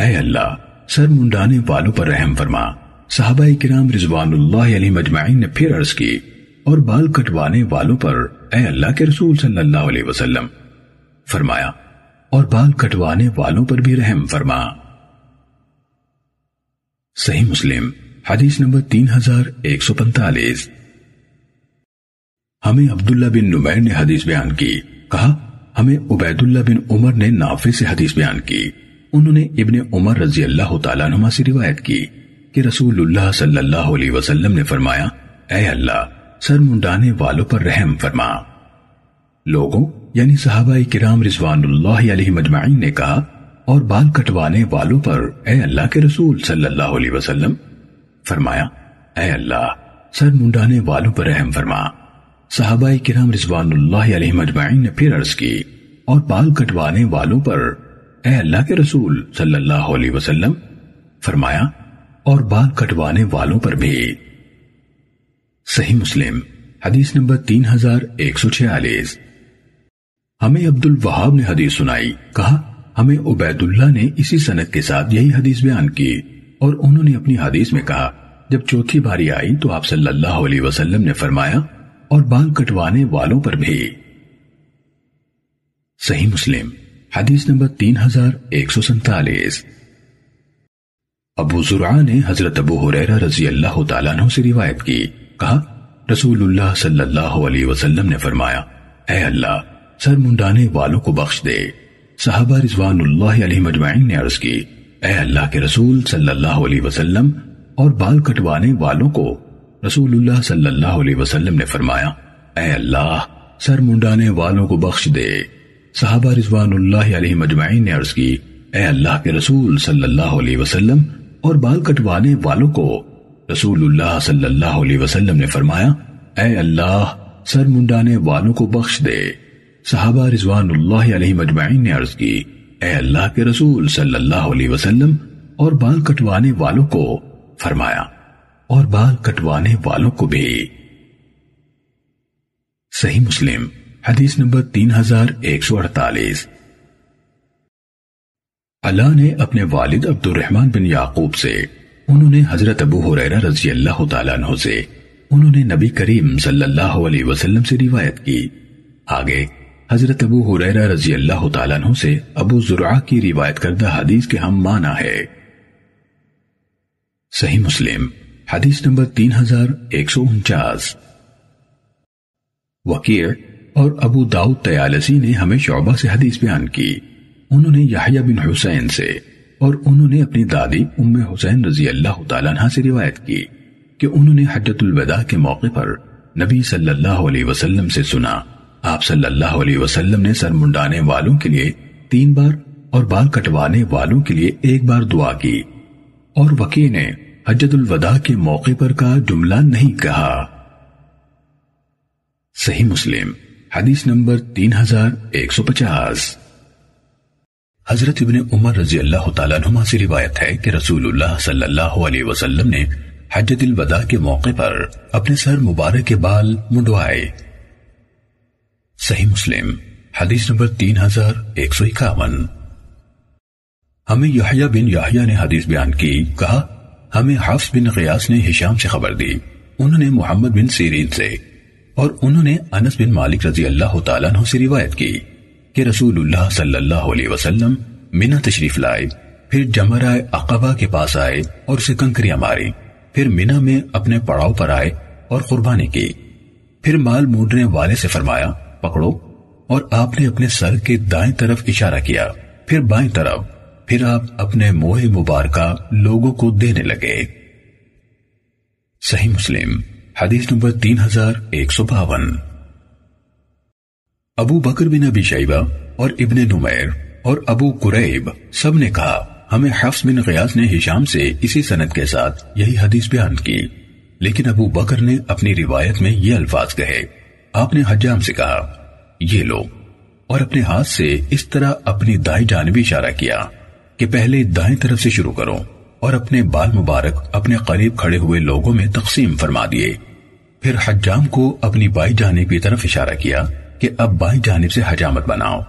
اے اللہ، سر منڈانے والوں پر رحم فرما۔ صحابہ کرام رضوان اللہ علیہ مجمعین نے پھر عرض کی، اور بال کٹوانے والوں پر اے اللہ کے رسول صلی اللہ علیہ وسلم، فرمایا، اور بال کٹوانے والوں پر بھی رحم فرما۔ صحیح مسلم، حدیث نمبر تین ہزار ایک سو پنتالیس۔ ہمیں عبداللہ بن نمیر نے حدیث بیان کی، کہا، ہمیں عبید اللہ بن عمر نے نافع سے حدیث بیان کی۔ انہوں نے ابن عمر رضی اللہ تعالیٰ نما سے روایت کی۔ کہ رسول اللہ صلی اللہ علیہ وسلم نے فرمایا، اے اللہ، سر منڈانے والوں پر رحم فرما۔ لوگوں یعنی صحابہ کرام رضوان اللہ علیہ مجمعین نے کہا، اور بال کٹوانے والوں پر اے اللہ کے رسول صلی اللہ علیہ وسلم، فرمایا، اے اللہ، سر منڈانے والوں پر رحم فرما۔ صحابہ کرام رضوان اللہ علیہ مجمعین نے پھر عرض کی، اور بال کٹوانے والوں پر اے اللہ کے رسول صلی اللہ علیہ وسلم، فرمایا اور بال کٹوانے والوں پر بھی۔ صحیح مسلم، حدیث نمبر تین ہزار ایک سو چھیالیس۔ ہمیں عبد الوہاب نے حدیث سنائی، کہا، ہمیں عبید اللہ نے اسی سنت کے ساتھ یہی حدیث بیان کی، اور انہوں نے اپنی حدیث میں کہا، جب چوتھی باری آئی تو آپ صلی اللہ علیہ وسلم نے فرمایا، اور بال کٹوانے والوں پر بھی۔ صحیح مسلم، حدیث نمبر تین ہزار ایک سو سنتالیس۔ ابو زرع نے حضرت ابو حریرہ رضی اللہ تعالیٰ عنہ سے روایت کی۔ کہا، رسول اللہ صلی اللہ علیہ وسلم نے فرمایا، اے اللہ، سر منڈانے والوں کو بخش دے۔ صحابہ رضوان اللہ علیہ مجمعین نے عرض کی، اے اللہ کے رسول صلی اللہ علیہ وسلم، اور بال کٹوانے والوں کو۔ رسول اللہ صلی اللہ علیہ وسلم نے فرمایا، اے اللہ، سر منڈانے والوں کو بخش دے۔ صحابہ رضوان اللہ علیہ مجمعین نے عرض کی، اے اللہ کے رسول صلی اللہ علیہ وسلم اور بال کٹوانے والوں کو رسول اللہ صلی اللہ علیہ وسلم نے فرمایا، اے اللہ، سر منڈانے والوں کو بخش دے۔ صحابہ رضوان اللہ علیہ مجمعین نے عرض کی، اے اللہ کے رسول صلی اللہ علیہ وسلم، اور بال کٹوانے والوں کو فرمایا۔ اور بال کٹوانے والوں کو بھی۔ صحیح مسلم، حدیث نمبر تین ہزار ایک سو اڑتالیس۔ اللہ نے اپنے والد عبد الرحمن بن یعقوب سے، انہوں نے حضرت ابو حریرہ رضی اللہ تعالیٰ عنہ سے، انہوں نے نبی کریم صلی اللہ علیہ وسلم سے روایت کی۔ آگے، حضرت ابو حریرہ رضی اللہ تعالیٰ عنہ سے ابو زرعہ کی روایت کردہ حدیث کے ہم مانا ہے۔ صحیح مسلم، حدیث نمبر تین ہزار ایک سو انچاس۔ وکیع اور ابو داؤد تیالسی نے ہمیں شعبہ سے حدیث بیان کی۔ انہوں نے یحییٰ بن حسین سے اور انہوں نے اپنی دادی ام حسین رضی اللہ تعالیٰ عنہ سے روایت کی کہ انہوں نے حجت الوداع کے موقع پر نبی صلی اللہ علیہ وسلم سے سنا۔ آپ صلی اللہ علیہ وسلم نے سر منڈانے والوں کے لیے تین بار اور بال کٹوانے والوں کے لیے ایک بار دعا کی۔ اور وکی نے حجت الوداع کے موقع پر کا جملہ نہیں کہا۔ صحیح مسلم، حدیث نمبر تین ہزار ایک سو پچاس۔ حضرت ابن عمر رضی اللہ تعالیٰ نما سے روایت ہے کہ رسول اللہ صلی اللہ علیہ وسلم نے حجت الوداع کے موقع پر اپنے سر مبارک کے بال منڈوائے۔ صحیح مسلم، حدیث نمبر تین ہزار ایک سو اکاون۔ ہمیں یحییٰ بن یحییٰ نے حدیث بیان کی، کہا، ہمیں حفظ بن غیاس نے حشام سے خبر دی۔ انہوں نے محمد بن سیرین سے اور انہوں نے انس بن مالک رضی اللہ تعالیٰ عنہ سے روایت کی۔ کہ رسول اللہ صلی اللہ علیہ وسلم منہ تشریف لائے، پھر جمرہ عقبہ کے پاس آئے اور اسے کنکریاں ماری۔ پھر منہ میں اپنے پڑاؤ پر آئے اور قربانی کی۔ پھر مال مونڈنے والے سے فرمایا، پکڑو۔ اور آپ نے اپنے سر کے دائیں طرف اشارہ کیا۔ پھر بائیں طرف، پھر آپ اپنے موہ مبارکہ لوگوں کو دینے لگے۔ صحیح مسلم، حدیث نمبر تین ہزار ایک سو باون۔ ابو بکر بن ابی شیبہ اور ابن نمیر اور ابو قریب سب نے کہا، ہمیں حفظ بن غیاز نے ہشام سے اسی سند کے ساتھ یہی حدیث بیان کی۔ لیکن ابو بکر نے اپنی روایت میں یہ الفاظ کہے۔ آپ نے حجام سے کہا، یہ لو۔ اور اپنے ہاتھ سے اس طرح اپنی دائیں جانبی اشارہ کیا کہ پہلے دائیں طرف سے شروع کرو اور اپنے بال مبارک اپنے قریب کھڑے ہوئے لوگوں میں تقسیم فرما دیے۔ پھر حجام کو اپنی بائی جانب کی طرف اشارہ کیا کہ اب بائیں جانب سے حجامت بناؤ۔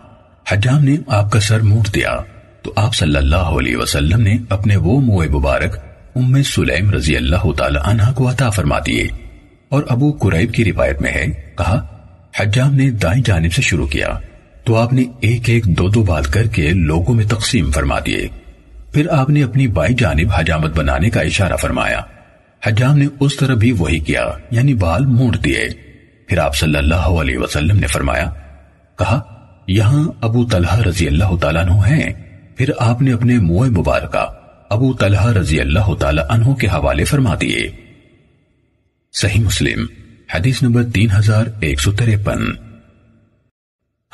حجام نے آپ کا سر موٹ دیا۔ تو آپ صلی اللہ علیہ وسلم نے اپنے وہ موئے مبارک ام سلیم رضی اللہ تعالی عنہ کو عطا فرما دیے۔ اور ابو قریب کی روایت میں ہے، کہا، حجام نے دائیں جانب سے شروع کیا۔ تو آپ نے ایک ایک دو دو بال کر کے لوگوں میں تقسیم فرما دیے۔ پھر آپ نے اپنی بائی جانب حجامت بنانے کا اشارہ فرمایا۔ حجام نے اس طرح بھی وہی کیا یعنی بال موڑ دیے۔ پھر آپ صلی اللہ علیہ وسلم نے فرمایا، کہا، یہاں ابو طلحہ رضی اللہ تعالیٰ عنہ ہیں۔ پھر آپ نے اپنے موئے مبارکہ ابو طلحہ رضی اللہ تعالیٰ عنہ کے حوالے فرما دیے۔ صحیح مسلم، حدیث نمبر تین ہزار ایک سو تریپن۔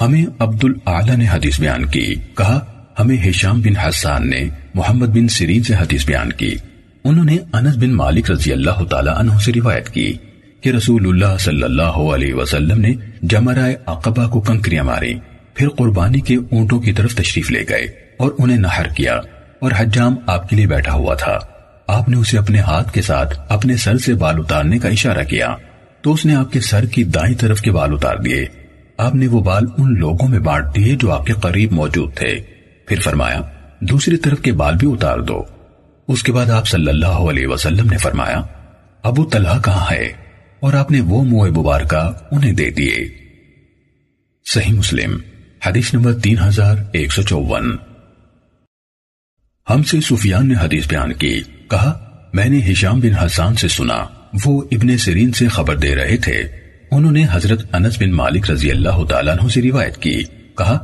ہمیں عبد العلی نے حدیث بیان کی۔ کہا، ہمیں ہشام بن حسان نے محمد بن سرین سے حدیث بیان کی۔ انہوں نے انس بن مالک رضی اللہ تعالیٰ عنہ سے روایت کی۔ کہ رسول اللہ صلی اللہ علیہ وسلم نے جمرہ عقبہ کو کنکریاں ماری، پھر قربانی کے اونٹوں کی طرف تشریف لے گئے اور انہیں نہر کیا اور حجام آپ کے لیے بیٹھا ہوا تھا۔ آپ نے اسے اپنے ہاتھ کے ساتھ اپنے سر سے بال اتارنے کا اشارہ کیا۔ تو اس نے آپ کے سر کی دائیں طرف کے بال اتار دیے۔ آپ نے وہ بال ان لوگوں میں بانٹ دیے جو آپ کے قریب موجود تھے۔ پھر فرمایا، دوسری طرف کے بال بھی اتار دو۔ اس کے بعد آپ صلی اللہ علیہ وسلم نے فرمایا، ابو طلحہ کہاں ہے؟ اور آپ نے وہ موئے مبارکہ انہیں دے دیے۔ صحیح مسلم، حدیث نمبر تین ہزار ایک سو چوون ہم سے سفیان نے حدیث بیان کی، کہا، میں نے ہشام بن حسان سے سنا، وہ ابن سرین سے خبر دے رہے تھے۔ انہوں نے حضرت انس بن مالک رضی اللہ تعالیٰ عنہ سے روایت کی، کہا،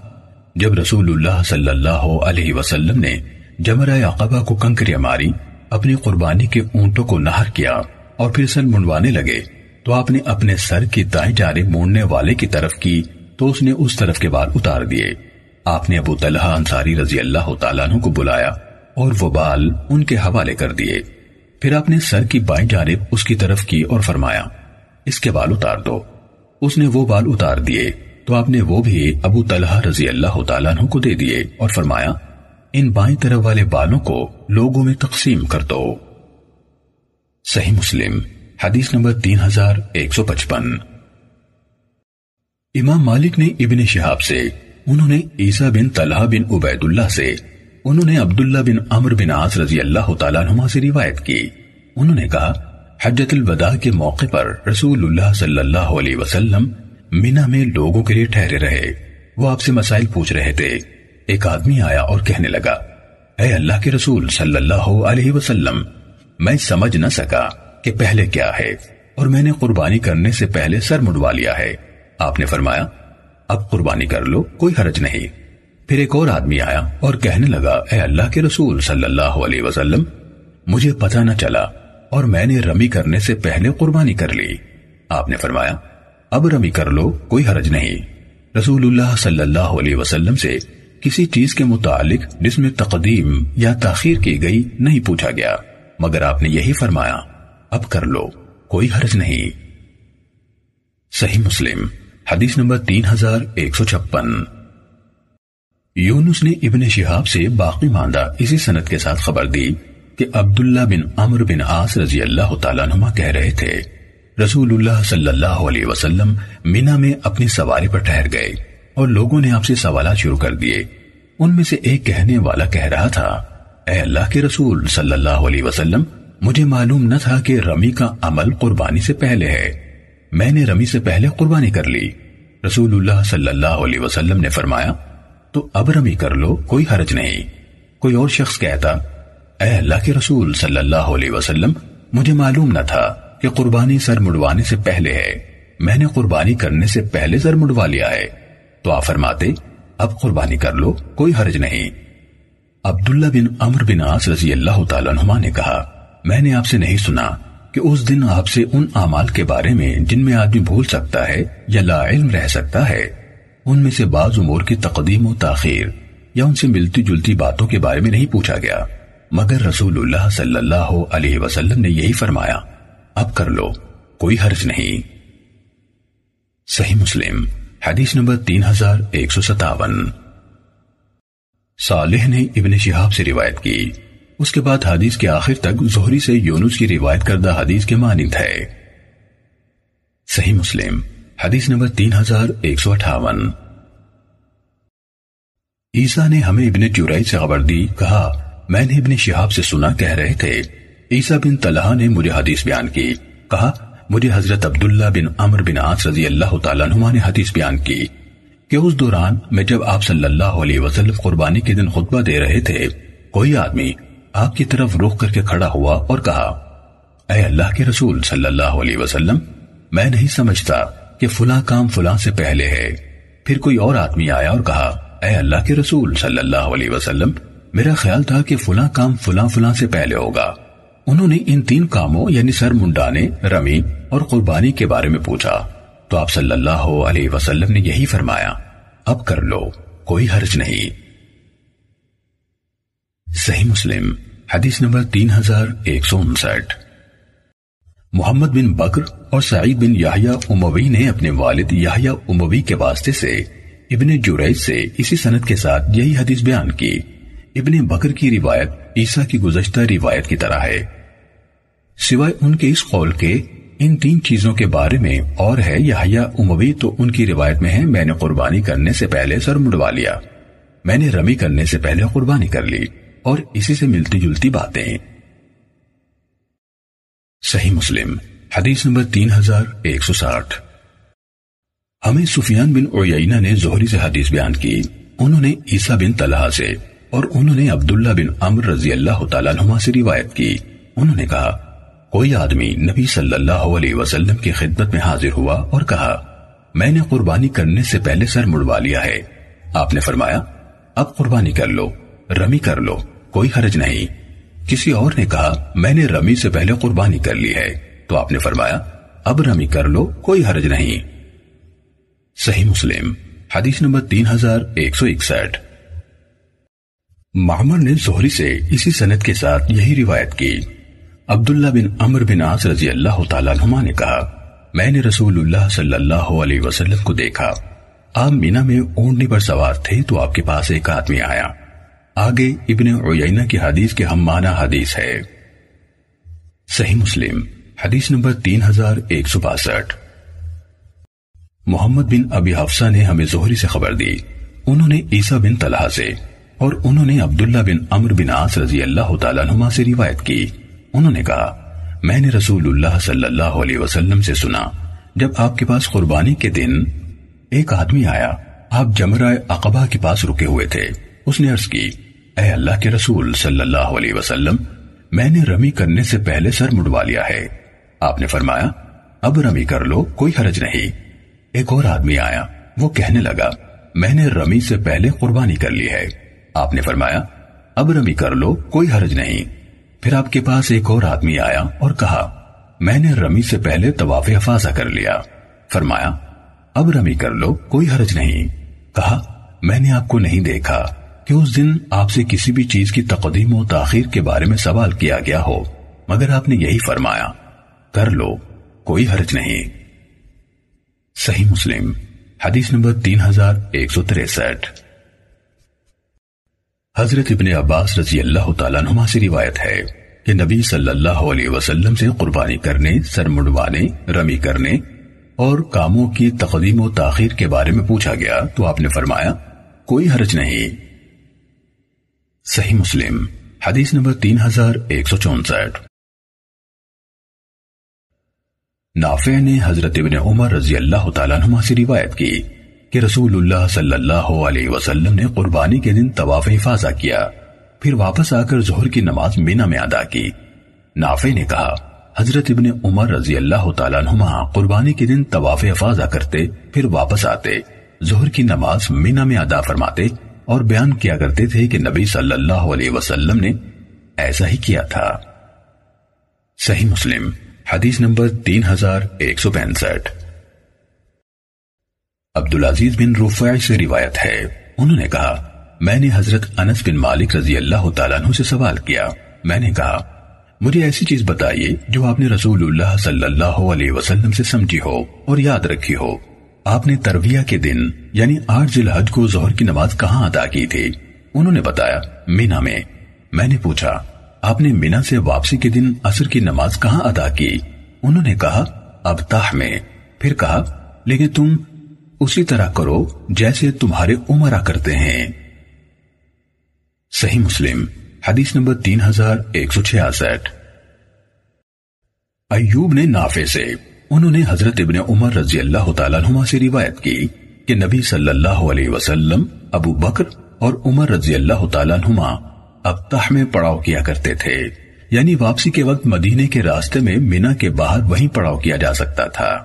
جب رسول اللہ صلی اللہ علیہ وسلم نے جمرہ عقبہ کو کنکریاں ماری، اپنی قربانی کے اونٹوں کو نہر کیا اور پھر سن منڈوانے لگے تو آپ نے اپنے سر کی دائیں جانب موڑنے والے کی طرف کی تو اس نے اس طرف کے بال اتار دیے۔ آپ نے ابو طلحہ انصاری رضی اللہ تعالیٰ عنہ کو بلایا اور وہ بال ان کے حوالے کر دیے۔ پھر آپ نے سر کی بائیں جانب اس کی طرف کی اور فرمایا، اس کے بال اتار دو۔ اس نے وہ بال اتار دیے تو آپ نے وہ بھی ابو طلحہ رضی اللہ تعالیٰ عنہ کو دے دیے اور فرمایا، ان بائیں طرف والے بالوں کو لوگوں میں تقسیم کر دو۔ صحیح مسلم۔ حدیث نمبر تین ہزار ایک سو پچپن۔ امام مالک نے ابن شہاب سے، انہوں نے عیسیٰ بن طلحہ بن عبید اللہ سے، انہوں نے عبداللہ بن عمر بن عاص رضی اللہ تعالیٰ نما سے روایت کی۔ انہوں نے کہا حجت الوداع کے موقع پر رسول اللہ صلی اللہ علیہ وسلم مینا میں لوگوں کے لیے ٹھہرے رہے۔ وہ آپ سے مسائل پوچھ رہے تھے۔ ایک آدمی آیا اور کہنے لگا، اے اللہ کے رسول صلی اللہ علیہ وسلم، میں سمجھ نہ سکا۔ کہ پہلے کیا ہے؟ اور میں نے قربانی کرنے سے پہلے سر مڈوا لیا ہے۔ آپ نے فرمایا، اب قربانی کر لو، کوئی حرج نہیں۔ پھر ایک اور آدمی آیا اور کہنے لگا، اے اللہ کے رسول صلی اللہ علیہ وسلم، مجھے پتہ نہ چلا اور میں نے رمی کرنے سے پہلے قربانی کر لی۔ آپ نے فرمایا، اب رمی کر لو، کوئی حرج نہیں۔ رسول اللہ صلی اللہ علیہ وسلم سے کسی چیز کے متعلق جس میں تقدیم یا تاخیر کی گئی نہیں پوچھا گیا، مگر آپ نے یہی فرمایا اب کر لو، کوئی حرج نہیں۔ صحیح مسلم، حدیث نمبر تین ہزار ایک سو چھپن۔ یونس نے ابن شہاب سے باقی ماندہ اسی سنت کے ساتھ خبر دی کہ عبداللہ بن عمر بن آس رضی اللہ تعالیٰ نما کہہ رہے تھے، رسول اللہ صلی اللہ علیہ وسلم مینا میں اپنی سواری پر ٹھہر گئے اور لوگوں نے آپ سے سوالات شروع کر دیے۔ ان میں سے ایک کہنے والا کہہ رہا تھا، اے اللہ کے رسول صلی اللہ علیہ وسلم مجھے معلوم نہ تھا کہ رمی کا عمل قربانی سے پہلے ہے۔ میں نے رمی سے پہلے قربانی کر لی۔ رسول اللہ صلی اللہ علیہ وسلم نے فرمایا، تو اب رمی کر لو، کوئی حرج نہیں۔ کوئی اور شخص کہتا، اے اللہ کے رسول صلی اللہ علیہ وسلم، مجھے معلوم نہ تھا کہ قربانی سر مڑوانے سے پہلے ہے۔ میں نے قربانی کرنے سے پہلے سر مڑوا لیا ہے۔ تو آپ فرماتے، اب قربانی کر لو، کوئی حرج نہیں۔ عبداللہ بن عمر بن آس رضی اللہ تعالیٰ نما نے کہا میں نے آپ سے نہیں سنا کہ اس دن آپ سے ان اعمال کے بارے میں جن میں آدمی بھول سکتا ہے یا لا علم رہ سکتا ہے، ان میں سے بعض امور کی تقدیم و تاخیر یا ان سے ملتی جلتی باتوں کے بارے میں نہیں پوچھا گیا۔ مگر رسول اللہ صلی اللہ علیہ وسلم نے یہی فرمایا، اب کر لو، کوئی حرج نہیں۔ صحیح مسلم، حدیث نمبر تین ہزار ایک سو ستاون۔ صالح نے ابن شہاب سے روایت کی۔ اس کے بعد حدیث کے آخر تک زہری سے یونس کی روایت کردہ حدیث کے مانند ہے صحیح مسلم، حدیث نمبر تین ہزار ایک سو اٹھاون۔ عیسیٰ نے ہمیں ابن جورائی سے خبر دی، کہا، میں نے ابن شہاب سے سنا، کہہ رہے تھے، عیسیٰ بن طلحہ نے مجھے حدیث بیان کی۔ کہا، مجھے حضرت عبداللہ بن عمر بن عاص رضی اللہ تعالیٰ عنہ نے حدیث بیان کی کہ اس دوران میں جب آپ صلی اللہ علیہ وسلم قربانی کے دن خطبہ دے رہے تھے، کوئی آدمی آپ کی طرف رخ کر کے کھڑا ہوا اور کہا، اے اللہ کے رسول صلی اللہ علیہ وسلم، میں نہیں سمجھتا کہ فلاں کام فلاں سے پہلے ہے. پھر کوئی اور آدمی آیا اور کہا، اے اللہ کے رسول صلی اللہ علیہ وسلم، میرا خیال تھا کہ فلاں کام فلاں فلاں سے پہلے ہوگا. انہوں نے ان تین کاموں یعنی سر منڈانے، رمی اور قربانی کے بارے میں پوچھا۔ تو آپ صلی اللہ علیہ وسلم نے یہی فرمایا، اب کر لو، کوئی حرج نہیں۔ صحیح مسلم، حدیث نمبر تین ہزار ایک سو انسٹھ۔ محمد بن بکر اور سعید بن یحییٰ اموی نے اپنے والد یحییٰ اموی کے واسطے سے ابن جوریج سے اسی سنت کے ساتھ یہی حدیث بیان کی۔ ابن بکر کی روایت عیسیٰ کی گزشتہ روایت کی طرح ہے۔ سوائے ان کے اس قول کے، ان تین چیزوں کے بارے میں اور ہے، یحییٰ اموی تو ان کی روایت میں ہے، میں نے قربانی کرنے سے پہلے سر مڑوا لیا۔ میں نے رمی کرنے سے پہلے قربانی کر لی۔ اور اسی سے ملتی جلتی باتیں۔ صحیح مسلم، حدیث نمبر تین ہزار ایک سو ساٹھ۔ ہمیں سفیان بن اوینا نے زہری سے حدیث بیان کی۔ انہوں نے عیسیٰ بن طلحہ سے اور انہوں نے عبداللہ بن عمر رضی اللہ تعالیٰ عنہ سے روایت کی۔ انہوں نے کہا، کوئی آدمی نبی صلی اللہ علیہ وسلم کی خدمت میں حاضر ہوا اور کہا، میں نے قربانی کرنے سے پہلے سر مڑوا لیا ہے۔ آپ نے فرمایا، اب قربانی کر لو، رمی کر لو۔ کوئی حرج نہیں۔ کسی اور نے کہا، میں نے رمی سے پہلے قربانی کر لی ہے۔ تو آپ نے فرمایا، اب رمی کر لو، کوئی حرج نہیں۔ صحیح مسلم، حدیث نمبر تین ہزار ایک سو اکسٹھ۔ معمر نے زہری سے اسی سنت کے ساتھ یہی روایت کی۔ عبداللہ بن عمر بن آس رضی اللہ تعالیٰ عنہ نے کہا، میں نے رسول اللہ صلی اللہ علیہ وسلم کو دیکھا۔ آپ مینا میں اونٹنی پر سوار تھے تو آپ کے پاس ایک آدمی آیا۔ آگے ابن عیینہ کی حدیث کے ہم معنی حدیث ہے۔ صحیح مسلم، حدیث نمبر تین ہزار ایک سو باسٹھ۔ محمد بن ابی حفصہ نے ہمیں زہری سے خبر دی۔ انہوں نے عیسیٰ بن طلحہ سے اور انہوں نے عبداللہ بن عمر بن عاص رضی اللہ تعالیٰ نما سے روایت کی۔ انہوں نے کہا، میں نے رسول اللہ صلی اللہ علیہ وسلم سے سنا، جب آپ کے پاس قربانی کے دن ایک آدمی آیا، آپ جمرہ اقبا کے پاس رکے ہوئے تھے۔ اس نے عرض کی، اے اللہ کے رسول صلی اللہ علیہ وسلم، میں نے رمی کرنے سے پہلے سر مڑوا لیا ہے۔ آپ نے فرمایا، اب رمی کر لو، کوئی حرج نہیں۔ ایک اور آدمی آیا، وہ کہنے لگا، میں نے رمی سے پہلے قربانی کر لی ہے۔ آپ نے فرمایا، اب رمی کر لو، کوئی حرج نہیں۔ پھر آپ کے پاس ایک اور آدمی آیا اور کہا، میں نے رمی سے پہلے طواف افاظہ کر لیا۔ فرمایا، اب رمی کر لو، کوئی حرج نہیں۔ کہا، میں نے آپ کو نہیں دیکھا۔ کہ اس دن آپ سے کسی بھی چیز کی تقدیم و تاخیر کے بارے میں سوال کیا گیا ہو، مگر آپ نے یہی فرمایا، کر لو، کوئی حرج نہیں۔ صحیح مسلم، حدیث نمبر تین ہزار ایک سو تریسٹھ۔ حضرت ابن عباس رضی اللہ تعالیٰ نما سے روایت ہے کہ نبی صلی اللہ علیہ وسلم سے قربانی کرنے، سر مڈوانے رمی کرنے اور کاموں کی تقدیم و تاخیر کے بارے میں پوچھا گیا تو آپ نے فرمایا، کوئی حرج نہیں۔ صحیح مسلم، حدیث نمبر تین ہزار ایک سو چونسٹھ۔ نافع نے حضرت ابن عمر رضی اللہ تعالیٰ عنہ سے روایت کی کہ رسول اللہ صلی اللہ علیہ وسلم نے قربانی کے دن طواف حفاظہ کیا، پھر واپس آ کر ظہر کی نماز مینا میں ادا کی۔ نافع نے کہا، حضرت ابن عمر رضی اللہ تعالیٰ عنہ قربانی کے دن طواف حفاظہ کرتے، پھر واپس آتے، ظہر کی نماز مینا میں ادا فرماتے اور بیان کیا کرتے تھے کہ نبی صلی اللہ علیہ وسلم نے ایسا ہی کیا تھا۔ صحیح مسلم، حدیث نمبر تین ہزار ایک سو پینسٹھ۔ عبدالعزیز بن رفع سے روایت ہے۔ انہوں نے کہا، میں نے حضرت انس بن مالک رضی اللہ تعالیٰ عنہ سے سوال کیا۔ میں نے کہا، مجھے ایسی چیز بتائیے جو آپ نے رسول اللہ صلی اللہ علیہ وسلم سے سمجھی ہو اور یاد رکھی ہو۔ آپ نے ترویہ کے دن یعنی آٹھ ذی الحج کو ظہر کی نماز کہاں ادا کی تھی؟ انہوں نے بتایا، مینا میں۔ میں نے پوچھا، آپ نے مینا سے واپسی کے دن اثر کی نماز کہاں ادا کی؟ انہوں نے کہا اب تاہ میں۔ پھر کہا، لیکن تم اسی طرح کرو جیسے تمہارے عمرہ کرتے ہیں۔ صحیح مسلم، حدیث نمبر تین ہزار ایک سو چھیاسٹھ۔ ایوب نے نافے سے انہوں نے حضرت ابن عمر رضی اللہ تعالیٰ عنہ سے روایت کی کہ نبی صلی اللہ علیہ وسلم، ابو بکر اور عمر رضی اللہ تعالیٰ عنہ ابتح میں پڑاؤ کیا کرتے تھے۔ یعنی واپسی کے وقت مدینے کے راستے میں مینا کے باہر وہیں پڑاؤ کیا جا سکتا تھا۔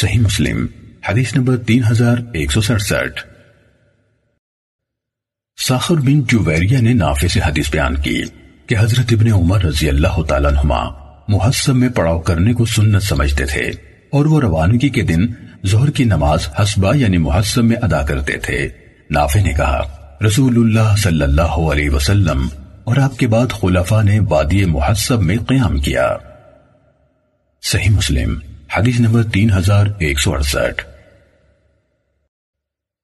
صحیح مسلم، حدیث نمبر تین ہزار ایک سو سڑسٹھ۔ ساخر بن جویریہ نے نافع سے حدیث بیان کی کہ حضرت ابن عمر رضی اللہ تعالیٰ محسب میں پڑاؤ کرنے کو سنت سمجھتے تھے اور وہ روانگی کے دن زہر کی نماز حسبہ یعنی محسب میں ادا کرتے تھے۔ نافع نے کہا، رسول اللہ صلی اللہ علیہ وسلم اور آپ کے بعد خلفاء نے وادی محسب میں قیام کیا۔ صحیح مسلم، حدیث نمبر تین ہزار ایک سو اڑسٹھ۔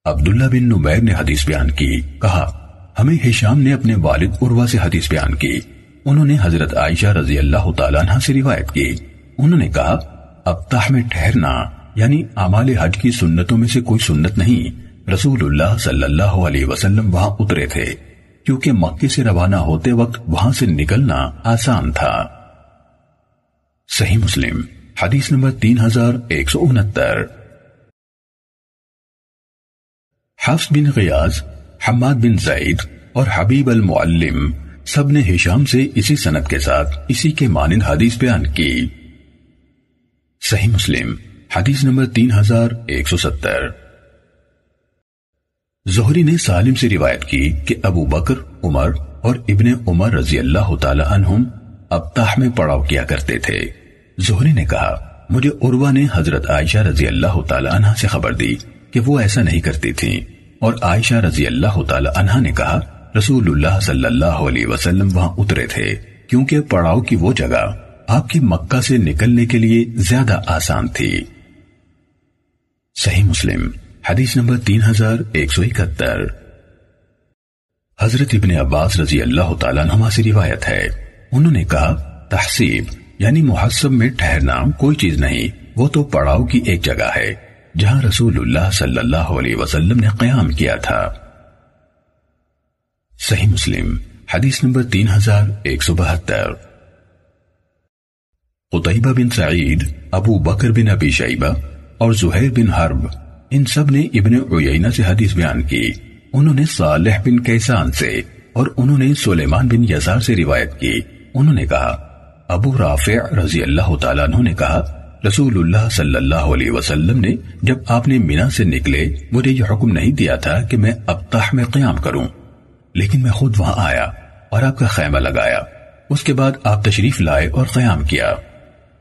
عبداللہ بن نمیر نے حدیث بیان کی، کہا، ہمیں ہشام نے اپنے والد عروہ سے حدیث بیان کی۔ انہوں نے حضرت عائشہ رضی اللہ تعالیٰ عنہ سے روایت کی۔ انہوں نے کہا، اب تاہ میں ٹھہرنا یعنی اعمال حج کی سنتوں میں سے کوئی سنت نہیں۔ رسول اللہ صلی اللہ علیہ وسلم وہاں اترے تھے۔ کیونکہ مکے سے روانہ ہوتے وقت وہاں سے نکلنا آسان تھا۔ صحیح مسلم، حدیث نمبر تین ہزار ایک سو انہتر۔ حفظ بن غیاز حماد بن زید اور حبیب المعلم سب نے ہشام سے اسی سنت کے ساتھ اسی کے مانند حدیث بیان کی۔ صحیح مسلم، حدیث نمبر تین ہزار ایک سو ستر۔ زہری نے سالم سے روایت کی کہ ابو بکر، عمر اور ابن عمر رضی اللہ تعالی عنہم اب تاہ میں پڑاؤ کیا کرتے تھے۔ زہری نے کہا، مجھے عروہ نے حضرت عائشہ رضی اللہ تعالی عنہ سے خبر دی کہ وہ ایسا نہیں کرتی تھی اور عائشہ رضی اللہ تعالی عنہ نے کہا رسول اللہ صلی اللہ علیہ وسلم وہاں اترے تھے، کیونکہ پڑاؤ کی وہ جگہ آپ کی مکہ سے نکلنے کے لیے زیادہ آسان تھی۔ صحیح مسلم، حدیث نمبر تین ہزار ایک سو اکہتر۔ حضرت ابن عباس رضی اللہ تعالیٰ نما سے روایت ہے۔ انہوں نے کہا تحصیب یعنی محسب میں ٹھہرنا کوئی چیز نہیں، وہ تو پڑاؤ کی ایک جگہ ہے، جہاں رسول اللہ صلی اللہ علیہ وسلم نے قیام کیا تھا۔ صحیح مسلم، حدیث نمبر تین ہزار ایک سو بہتر۔ قطعبہ بن سعید، ابو بکر بن ابی شیبہ اور زہیر بن حرب، ان سب نے ابن عیینہ سے حدیث بیان کی۔ انہوں نے صالح بن کیسان سے اور انہوں نے سلیمان بن یزار سے روایت کی۔ انہوں نے کہا، ابو رافع رضی اللہ تعالیٰ عنہ نے کہا رسول اللہ صلی اللہ علیہ وسلم نے جب آپ نے مینا سے نکلے، مجھے یہ حکم نہیں دیا تھا کہ میں اب تاہ میں قیام کروں۔ لیکن میں خود وہاں آیا اور آپ کا خیمہ لگایا۔ اس کے بعد آپ تشریف لائے اور قیام کیا۔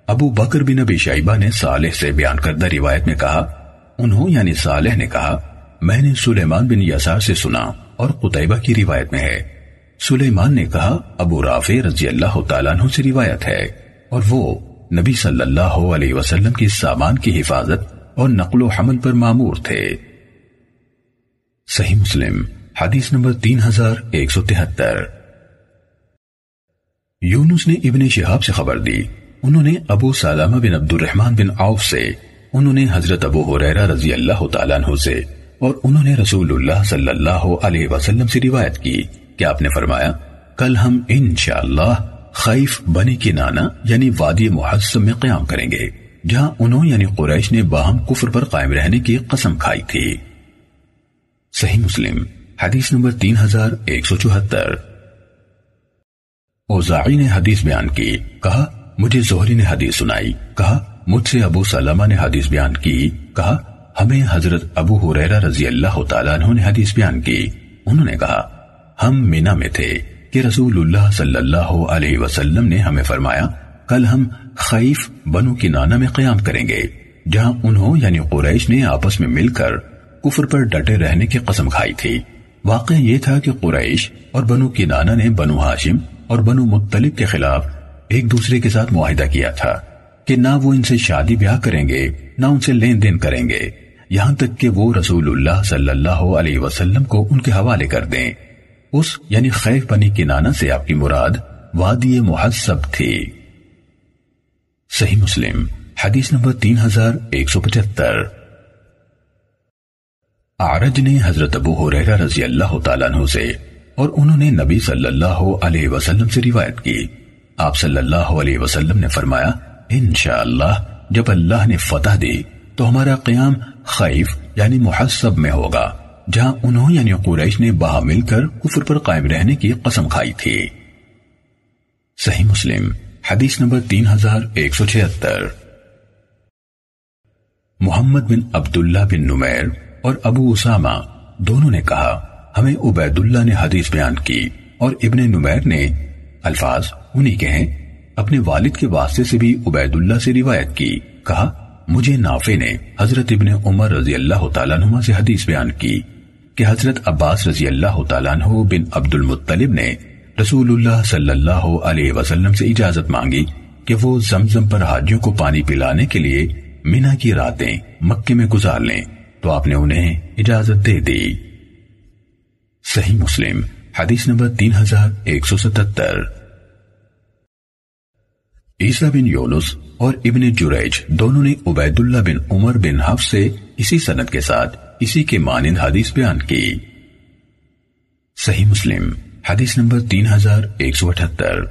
ابو بکر بن ابی شیبہ نے صالح سے بیان کردہ روایت میں کہا، انہوں یعنی صالح نے کہا، میں نے سلیمان بن یسار سے سنا اور قطعبہ کی روایت میں ہے۔ سلیمان نے کہا، ابو رافع رضی اللہ تعالیٰ عنہ سے روایت ہے اور وہ نبی صلی اللہ علیہ وسلم کی سامان کی حفاظت اور نقل و حمل پر معمور تھے۔ صحیح مسلم۔ حدیث نمبر تین ہزار ایک سو تہتر۔ یونس نے ابن شہاب سے خبر دی۔ انہوں نے ابو سالامہ بن عبد الرحمن بن عوف سے، انہوں نے حضرت ابو حریرہ رضی اللہ تعالیٰ عنہ سے، اور انہوں نے رسول اللہ صلی اللہ علیہ وسلم سے روایت کی کہ آپ نے فرمایا، کل ہم انشاءاللہ خیف بنی کی نانا یعنی وادی محسم میں قیام کریں گے، جہاں انہوں یعنی قریش نے باہم کفر پر قائم رہنے کی قسم کھائی تھی۔ صحیح مسلم۔ حدیث نمبر تین ہزار ایک سو چوہتر۔ اوزاعی نے حدیث بیان کی، کہا، مجھے زہری نے حدیث سنائی۔ کہا، مجھ سے ابو سلمہ نے حدیث بیان کی۔ کہا، ہمیں حضرت ابو حریرہ رضی اللہ تعالیٰ عنہ نے حدیث بیان کی۔ انہوں نے کہا، ہم مینا میں تھے کہ رسول اللہ صلی اللہ علیہ وسلم نے ہمیں فرمایا، کل ہم خیف بنو کی نانا میں قیام کریں گے، جہاں انہوں یعنی قریش نے آپس میں مل کر کفر پر ڈٹے رہنے کی قسم کھائی تھی۔ واقع یہ تھا کہ قریش اور بنو کی نانا نے بنو ہاشم اور بنو مطلب کے خلاف ایک دوسرے کے ساتھ معاہدہ کیا تھا کہ نہ وہ ان سے شادی بیاہ کریں گے، نہ ان سے لین دین کریں گے۔ یہاں تک کہ وہ رسول اللہ صلی اللہ علیہ وسلم کو ان کے حوالے کر دیں۔ اس یعنی خیف بنی کی نانا سے آپ کی مراد وادی محسب تھی۔ صحیح مسلم، حدیث نمبر تین ہزار ایک سو پچہتر۔ آرج نے حضرت ابو حریرہ رضی اللہ تعالیٰ عنہ سے اور انہوں نے نبی صلی اللہ علیہ وسلم سے روایت کی۔ آپ صلی اللہ علیہ وسلم نے فرمایا، انشاءاللہ، جب اللہ نے فتح دی، تو ہمارا قیام خیف یعنی محسب میں ہوگا، جہاں انہوں یعنی قریش نے باہ مل کر کفر پر قائم رہنے کی قسم کھائی تھی۔ صحیح مسلم، حدیث نمبر تین ہزار ایک سو چھہتر۔ محمد بن عبداللہ بن نمیر اور ابو اسامہ دونوں نے کہا، ہمیں عبید اللہ نے حدیث بیان کی اور ابن نمیر نے الفاظ انہی کے ہیں۔ اپنے والد کے واسطے سے بھی عبید اللہ سے روایت کی۔ کہا، مجھے نافع نے حضرت ابن عمر رضی اللہ تعالیٰ عنہ سے حدیث بیان کی کہ حضرت عباس رضی اللہ تعالیٰ عنہ بن عبد المطلب نے رسول اللہ صلی اللہ علیہ وسلم سے اجازت مانگی کہ وہ زمزم پر حاجیوں کو پانی پلانے کے لیے مینا کی راتیں مکے میں گزار لیں۔ تو آپ نے انہیں اجازت دے دی۔ صحیح مسلم، حدیث نمبر تین ہزار ایک سو ستتر۔ عیسیٰ بن یونس اور ابن جریج دونوں نے عبید اللہ بن عمر بن حف سے اسی سنت کے ساتھ اسی کے مانند حدیث بیان کی۔ صحیح مسلم، حدیث نمبر تین ہزار ایک سو اٹھتر۔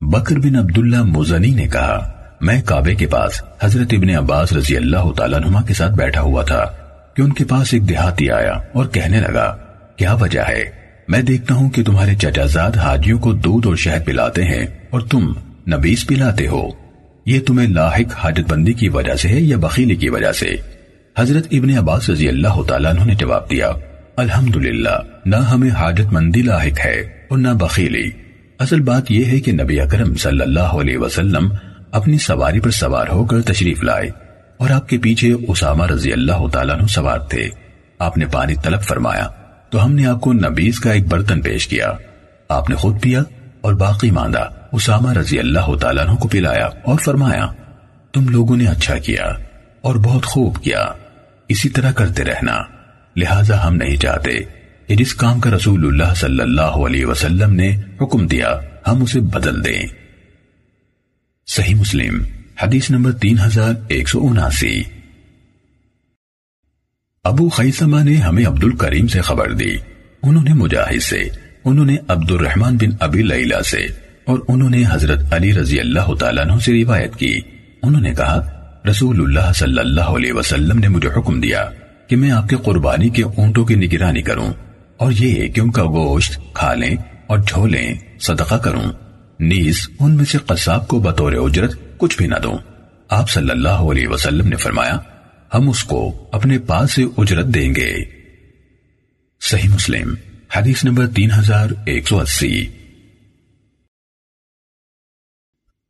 بکر بن عبداللہ مزنی نے کہا میں کعبے کے پاس حضرت ابن عباس رضی اللہ تعالیٰ نما کے ساتھ بیٹھا ہوا تھا کہ ان کے پاس ایک دیہاتی آیا اور کہنے لگا، کیا وجہ ہے؟ میں دیکھتا ہوں کہ تمہارے چچا زاد حاجیوں کو دودھ اور شہد پلاتے ہیں اور تم نبیس پلاتے ہو۔ یہ تمہیں لاحق حاجت بندی کی وجہ سے ہے یا بخیلی کی وجہ سے؟ حضرت ابن عباس رضی اللہ تعالیٰ عنہ نے جواب دیا، الحمدللہ، نہ ہمیں حاجت مندی لاحق ہے اور نہ بخیلی۔ اصل بات یہ ہے کہ نبی اکرم صلی اللہ علیہ وسلم اپنی سواری پر سوار ہو کر تشریف لائے اور آپ کے پیچھے اسامہ رضی اللہ تعالیٰ عنہ سوار تھے۔ آپ نے پانی طلب فرمایا تو ہم نے آپ کو نبیز کا ایک برتن پیش کیا۔ آپ نے خود پیا اور باقی ماندہ اسامہ رضی اللہ تعالیٰ عنہ کو پلایا اور فرمایا، تم لوگوں نے اچھا کیا اور بہت خوب کیا۔ اسی طرح کرتے رہنا۔ لہٰذا ہم نہیں چاہتے کہ جس کام کا رسول اللہ صلی اللہ علیہ وسلم نے حکم دیا، ہم اسے بدل دیں۔ صحیح مسلم، حدیث نمبر تین ہزار ایک سو اناسی۔ ابو خیسمہ نے ہمیں عبد الکریم سے خبر دی۔ انہوں نے مجاہد سے، انہوں نے عبد الرحمن بن ابی لیلہ سے، اور انہوں نے حضرت علی رضی اللہ تعالیٰ عنہ سے روایت کی۔ انہوں نے کہا، رسول اللہ صلی اللہ علیہ وسلم نے مجھے حکم دیا کہ میں آپ کے قربانی کے اونٹوں کی نگرانی کروں اور یہ کہ ان کا گوشت کھا لیں اور جھولیں، صدقہ کروں۔ نیز ان میں سے قصاب کو بطور اجرت کچھ بھی نہ دوں۔ آپ صلی اللہ علیہ وسلم نے فرمایا، ہم اس کو اپنے پاس سے اجرت دیں گے۔ صحیح مسلم، حدیث نمبر تین ہزار ایک سو اسی۔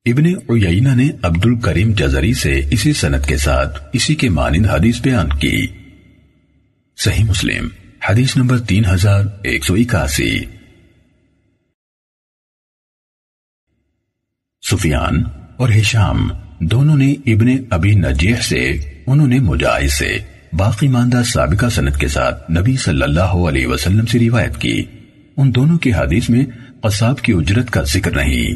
ابن عیینہ نے عبد الکریم جزری سے اسی سنت کے ساتھ اسی کے مانند حدیث بیان کی۔ صحیح مسلم، حدیث نمبر تین ہزار ایک سو اکاسی۔ سفیان اور ہشام دونوں نے ابن ابی نجیح سے، انہوں نے مجاہد سے باقی ماندہ سابقہ سنت کے ساتھ نبی صلی اللہ علیہ وسلم سے روایت کی۔ ان دونوں کی حدیث میں قصاب کی اجرت کا ذکر نہیں۔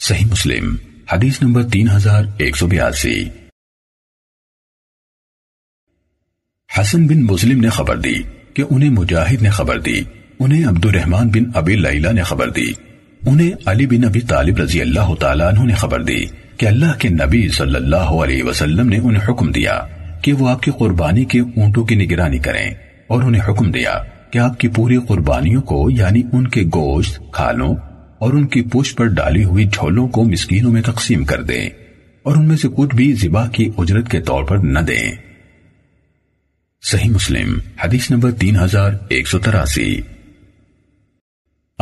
صحیح مسلم، حدیث نمبر تین ہزار ایک سو بیاسی۔ حسن بن مسلم نے خبر دی کہ انہیں مجاہد نے خبر دی، انہیں عبد الرحمن بن ابی لیلہ نے خبر دی۔ انہیں علی بن ابی طالب رضی اللہ تعالیٰ عنہ نے خبر دی کہ اللہ کے نبی صلی اللہ علیہ وسلم نے انہیں حکم دیا کہ وہ آپ کی قربانی کے اونٹوں کی نگرانی کریں اور انہیں حکم دیا کہ آپ کی پوری قربانیوں کو یعنی ان کے گوشت، کھالوں اور ان کی پوچھ پر ڈالی ہوئی جھولوں کو مسکینوں میں تقسیم کر دیں اور ان میں سے کچھ بھی زبا کی اجرت کے طور پر نہ دیں۔ صحیح مسلم، حدیث نمبر تین ہزار ایک سو تراسی۔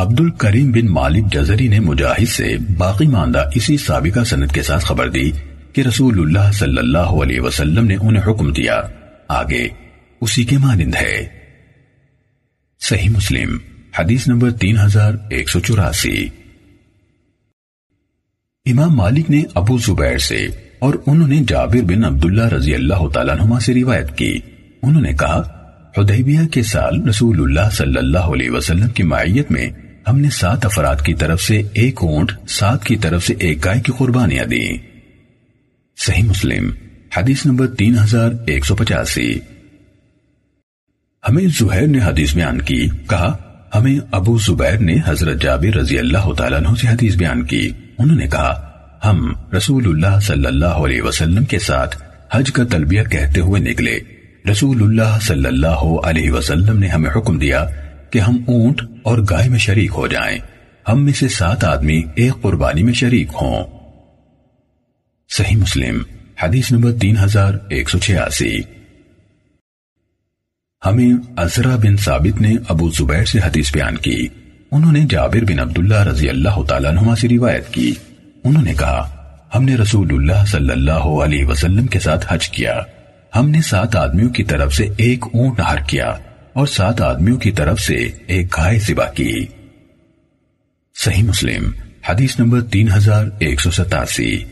عبد الکریم بن مالک جزری نے مجاہد سے باقی ماندہ اسی سابقہ سنت کے ساتھ خبر دی کہ رسول اللہ صلی اللہ علیہ وسلم نے انہیں حکم دیا۔ آگے، اسی کے مانند ہے۔ صحیح مسلم، حدیث نمبر تین ہزار ایک سو چوراسی۔ امام مالک نے ابو زبیر سے اور انہوں نے جابر بن عبداللہ رضی اللہ تعالیٰ نما سے روایت کی۔ انہوں نے کہا، حدیبیہ کے سال رسول اللہ صلی اللہ علیہ وسلم کی معیت میں ہم نے سات افراد کی طرف سے ایک اونٹ، سات کی طرف سے ایک گائے کی قربانیاں دی صحیح مسلم، حدیث نمبر تین ہزار ایک سو پچاسی۔ ہمیں زہیر نے حدیث بیان کی، کہا، ہمیں ابو زبیر نے حضرت جابر رضی اللہ تعالیٰ عنہ سے حدیث بیان کی۔ انہوں نے کہا، ہم رسول اللہ صلی اللہ علیہ وسلم کے ساتھ حج کا تلبیہ کہتے ہوئے نکلے۔ رسول اللہ صلی اللہ علیہ وسلم نے ہمیں حکم دیا کہ ہم اونٹ اور گائے میں شریک ہو جائیں۔ ہم میں سے سات آدمی ایک قربانی میں شریک ہوں۔ صحیح مسلم، حدیث نمبر تین ہزار ایک سو چھیاسی۔ ہمیں ازرا بن ثابت نے ابو زبیر سے حدیث بیان کی۔ انہوں نے جابر بن عبداللہ رضی اللہ تعالیٰ عنہ سے روایت کی۔ انہوں نے کہا، ہم نے رسول اللہ صلی اللہ علیہ وسلم کے ساتھ حج کیا۔ ہم نے سات آدمیوں کی طرف سے ایک اونٹ نہر کیا۔ اور سات آدمیوں کی طرف سے ایک گائے سبا کی۔ صحیح مسلم، حدیث نمبر تین ہزار ایک سو ستاسی۔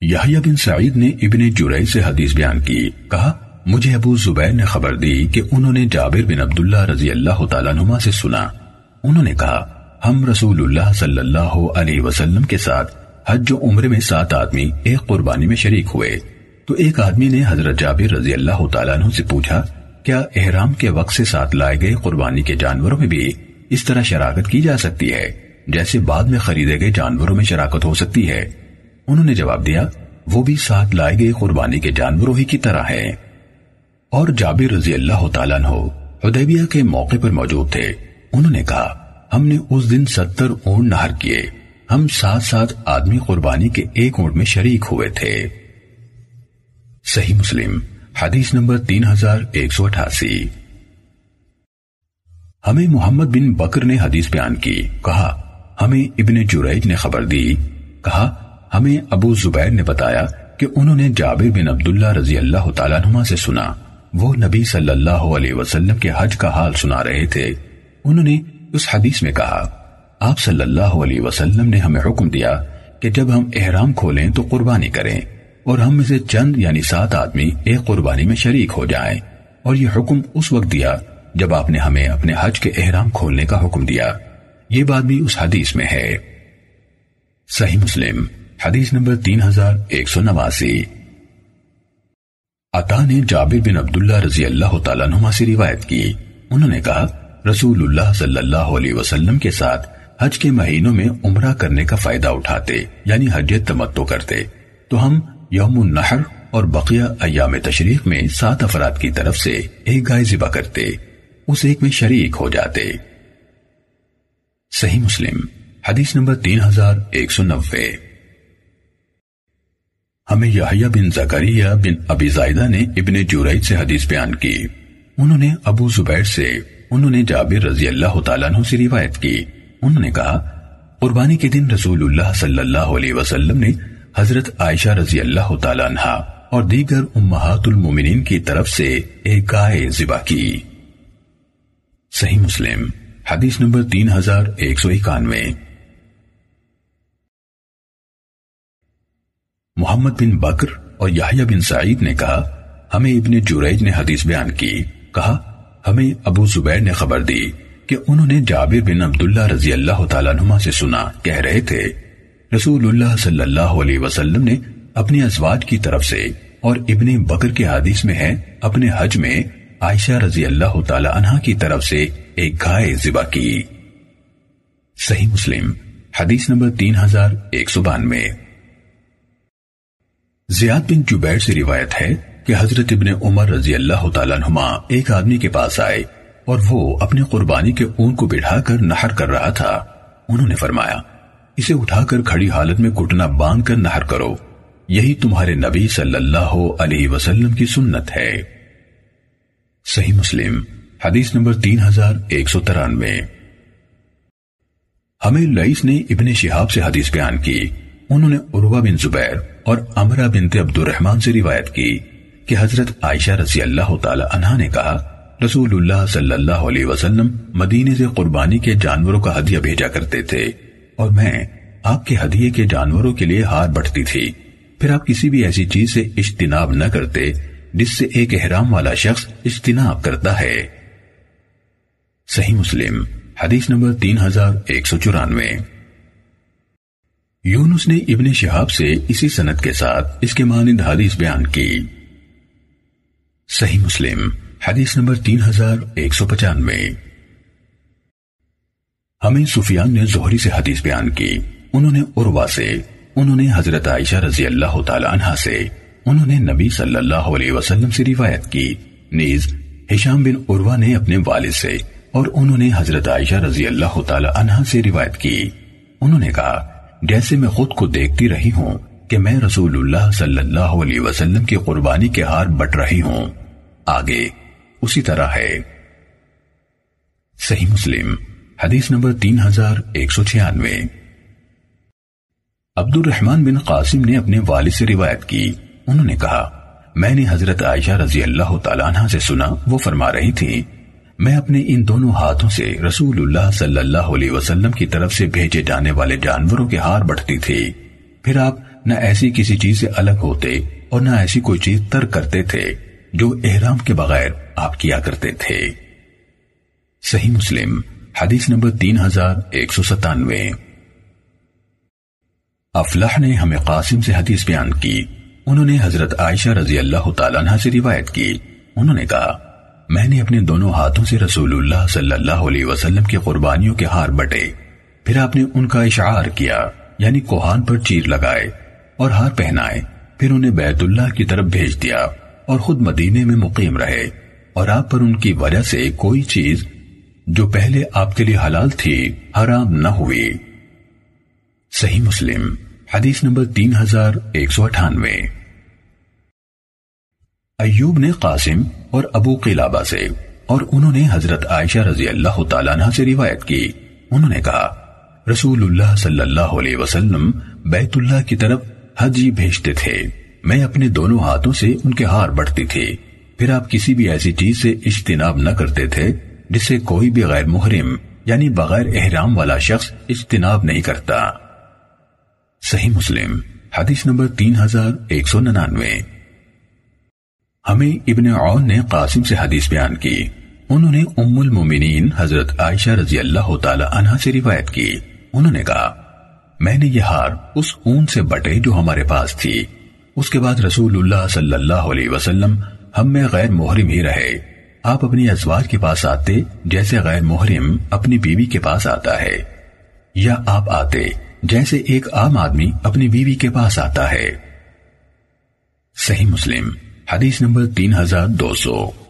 یحییٰ بن سعید نے ابن جرئی سے حدیث بیان کی۔ کہا، مجھے ابو زبیر نے خبر دی کہ انہوں نے جابر بن عبداللہ رضی اللہ تعالیٰ نما سے سنا۔ انہوں نے کہا، ہم رسول اللہ صلی اللہ علیہ وسلم کے ساتھ حج و عمر میں سات آدمی ایک قربانی میں شریک ہوئے۔ تو ایک آدمی نے حضرت جابر رضی اللہ تعالیٰ عنہ سے پوچھا کیا احرام کے وقت سے ساتھ لائے گئے قربانی کے جانوروں میں بھی اس طرح شراکت کی جا سکتی ہے، جیسے بعد میں خریدے گئے جانوروں میں شراکت ہو سکتی ہے۔ انہوں نے جواب دیا، وہ بھی ساتھ لائے گئے قربانی کے جانوروں ہی کی طرح ہے اور جابر رضی اللہ تعالیٰ عنہ حدیبیہ کے موقع پر موجود تھے۔ انہوں نے کہا، ہم نے اس دن ستر اونٹ نہر کیے۔ ہم ساتھ ساتھ آدمی قربانی کے ایک اونٹ میں شریک ہوئے تھے۔ صحیح مسلم۔ حدیث نمبر تین ہزار ایک سو اٹھاسی۔ ہمیں محمد بن بکر نے حدیث بیان کی، کہا، ہمیں ابن جریج نے خبر دی۔ کہا، ہمیں ابو زبیر نے بتایا کہ انہوں نے جابر بن عبداللہ رضی اللہ تعالیٰ نما سے سنا۔ وہ نبی صلی اللہ علیہ وسلم کے حج کا حال سنا رہے تھے۔ انہوں نے اس حدیث میں کہا، آپ صلی اللہ علیہ وسلم نے ہمیں حکم دیا کہ جب ہم احرام کھولیں تو قربانی کریں۔ اور ہم میں سے چند یعنی سات آدمی ایک قربانی میں شریک ہو جائیں۔ اور یہ حکم اس وقت دیا جب آپ نے ہمیں اپنے حج کے احرام کھولنے کا حکم دیا۔ یہ بات بھی اس حدیث میں ہے۔ صحیح مسلم، حدیث نمبر تین ہزار ایک سو نواسی۔ عطا نے جابر بن عبداللہ رضی اللہ تعالیٰ نما سے روایت کی۔ انہوں نے کہا، رسول اللہ صلی اللہ علیہ وسلم کے ساتھ حج کے مہینوں میں عمرہ کرنے کا فائدہ اٹھاتے یعنی حج تمتو کرتے۔ تو ہم یوم النحر اور بقیہ ایام تشریق میں سات افراد کی طرف سے ایک گائے ذبح کرتے، اس ایک میں شریک ہو جاتے۔ صحیح مسلم، حدیث نمبر تین ہزار ایک سو نوے۔ ہمیں یحییٰ بن زکریہ بن ابی زائدہ نے ابن جوریج سے حدیث بیان کی۔ انہوں نے ابو زبیر سے، انہوں نے جابر رضی اللہ تعالیٰ عنہ سے روایت کی۔ انہوں نے کہا، قربانی کے دن رسول اللہ صلی اللہ علیہ وسلم نے حضرت عائشہ رضی اللہ تعالیٰ عنہ اور دیگر امہات المومنین کی طرف سے ایک گائے ذبح کی۔ صحیح مسلم، حدیث نمبر تین ہزار ایک سو اکانوے۔ محمد بن بکر اور یحییٰ بن سعید نے کہا، ہمیں ابن جریج نے حدیث بیان کی۔ کہا، ہمیں ابو زبیر نے خبر دی کہ انہوں نے جابر بن عبداللہ رضی اللہ تعالیٰ نما سے سنا، کہہ رہے تھے رسول اللہ صلی اللہ علیہ وسلم نے اپنی ازواج کی طرف سے اور ابن بکر کے حدیث میں ہے، اپنے حج میں عائشہ رضی اللہ تعالی عنہ کی طرف سے ایک گائے ذبح کی۔ صحیح مسلم، حدیث نمبر تین ہزار ایک سو بانوے۔ زیاد بن جبیر سے روایت ہے کہ حضرت ابن عمر رضی اللہ تعالیٰ عنہما ایک آدمی کے پاس آئے اور وہ اپنی قربانی کے اون کو بٹھا کر نہر کر رہا تھا۔ انہوں نے فرمایا اسے اٹھا کر کھڑی حالت میں گھٹنا باندھ کر نہر کرو۔ یہی تمہارے نبی صلی اللہ علیہ وسلم کی سنت ہے۔ صحیح مسلم، حدیث نمبر تین ہزار ایک سو ترانوے۔ ہمیں لئیس نے ابن شہاب سے حدیث بیان کی۔ انہوں نے عروہ بن زبیر اور امرہ بنت عبد الرحمن سے روایت کی کہ حضرت عائشہ رضی اللہ تعالی عنہ نے کہا، رسول اللہ صلی اللہ علیہ وسلم مدینے سے قربانی کے جانوروں کا ہدیہ بھیجا کرتے تھے۔ اور میں آپ کے ہدیے کے جانوروں کے لیے ہار بٹتی تھی۔ پھر آپ کسی بھی ایسی چیز سے اجتناب نہ کرتے جس سے ایک احرام والا شخص اجتناب کرتا ہے۔ صحیح مسلم، حدیث نمبر تین ہزار ایک سو چورانوے۔ یونس نے ابن شہاب سے اسی سنت کے ساتھ اس کے مانند حدیث بیان کی۔ صحیح مسلم، حدیث نمبر تین ہزار ایک سو پچانوے۔ ہمیں سفیان نے زہری سے حدیث بیان کی۔ انہوں نے عروا سے، انہوں نے حضرت عائشہ رضی اللہ تعالی عنہ سے، انہوں نے نبی صلی اللہ علیہ وسلم سے روایت کی۔ نیز، ہشام بن عروا نے اپنے والد سے اور انہوں نے حضرت عائشہ رضی اللہ تعالی عنہ سے روایت کی۔ انہوں نے کہا، جیسے میں خود کو دیکھتی رہی ہوں کہ میں رسول اللہ صلی اللہ علیہ وسلم کی قربانی کے ہار بٹ رہی ہوں۔ آگے، اسی طرح ہے۔ صحیح مسلم۔ حدیث نمبر تین ہزار ایک سو چھیانوے۔ عبد الرحمن بن قاسم نے اپنے والد سے روایت کی۔ انہوں نے کہا، میں نے حضرت عائشہ رضی اللہ تعالیٰ عنہ سے سنا، وہ فرما رہی تھی، میں اپنے ان دونوں ہاتھوں سے رسول اللہ صلی اللہ علیہ وسلم کی طرف سے بھیجے جانے والے جانوروں کے ہار بڑھتی تھی۔ پھر آپ نہ ایسی کسی چیز سے الگ ہوتے اور نہ ایسی کوئی چیز ترک کرتے تھے، جو احرام کے بغیر آپ کیا کرتے تھے۔ صحیح مسلم۔ حدیث نمبر تین ہزار ایک سو ستانوے۔ افلاح نے ہمیں قاسم سے حدیث بیان کی۔ انہوں نے حضرت عائشہ رضی اللہ تعالیٰ عنہ سے روایت کی۔ انہوں نے کہا، میں نے اپنے دونوں ہاتھوں سے رسول اللہ صلی اللہ علیہ وسلم کی قربانیوں کے ہار بٹے۔ پھر آپ نے ان کا اشعار کیا یعنی کوہان پر چیر لگائے اور ہار پہنائے۔ پھر انہیں بیت اللہ کی طرف بھیج دیا اور خود مدینے میں مقیم رہے۔ اور آپ پر ان کی وجہ سے کوئی چیز جو پہلے آپ کے لیے حلال تھی، حرام نہ ہوئی۔ صحیح مسلم، حدیث نمبر تین ہزار ایک سو اٹھانوے۔ ایوب نے قاسم اور ابو قلابہ سے اور انہوں نے حضرت عائشہ رضی اللہ تعالیٰ عنہ سے روایت کی۔ انہوں نے کہا، رسول اللہ صلی اللہ علیہ وسلم بیت اللہ کی طرف حجی بھیجتے تھے۔ میں اپنے دونوں ہاتھوں سے ان کے ہار بڑھتی تھی۔ پھر آپ کسی بھی ایسی چیز سے اجتناب نہ کرتے تھے۔ جس سے کوئی بھی غیر محرم یعنی بغیر احرام والا شخص اجتناب نہیں کرتا۔ صحیح مسلم، حدیث نمبر تین ہزار ایک سو ننانوے۔ ہمیں ابن عون نے قاسم سے حدیث بیان کی۔ انہوں نے ام المومنین حضرت عائشہ رضی اللہ تعالی عنہ سے روایت کی۔ انہوں نے کہا، میں نے یہ ہار اس اون سے بٹے جو ہمارے پاس تھی۔ اس کے بعد رسول اللہ صلی اللہ علیہ وسلم ہم میں غیر محرم ہی رہے۔ آپ اپنی ازواج کے پاس آتے جیسے غیر محرم اپنی بیوی کے پاس آتا ہے، یا آپ آتے جیسے ایک عام آدمی اپنی بیوی کے پاس آتا ہے۔ صحیح مسلم، حدیث نمبر تین ہزار دو سو۔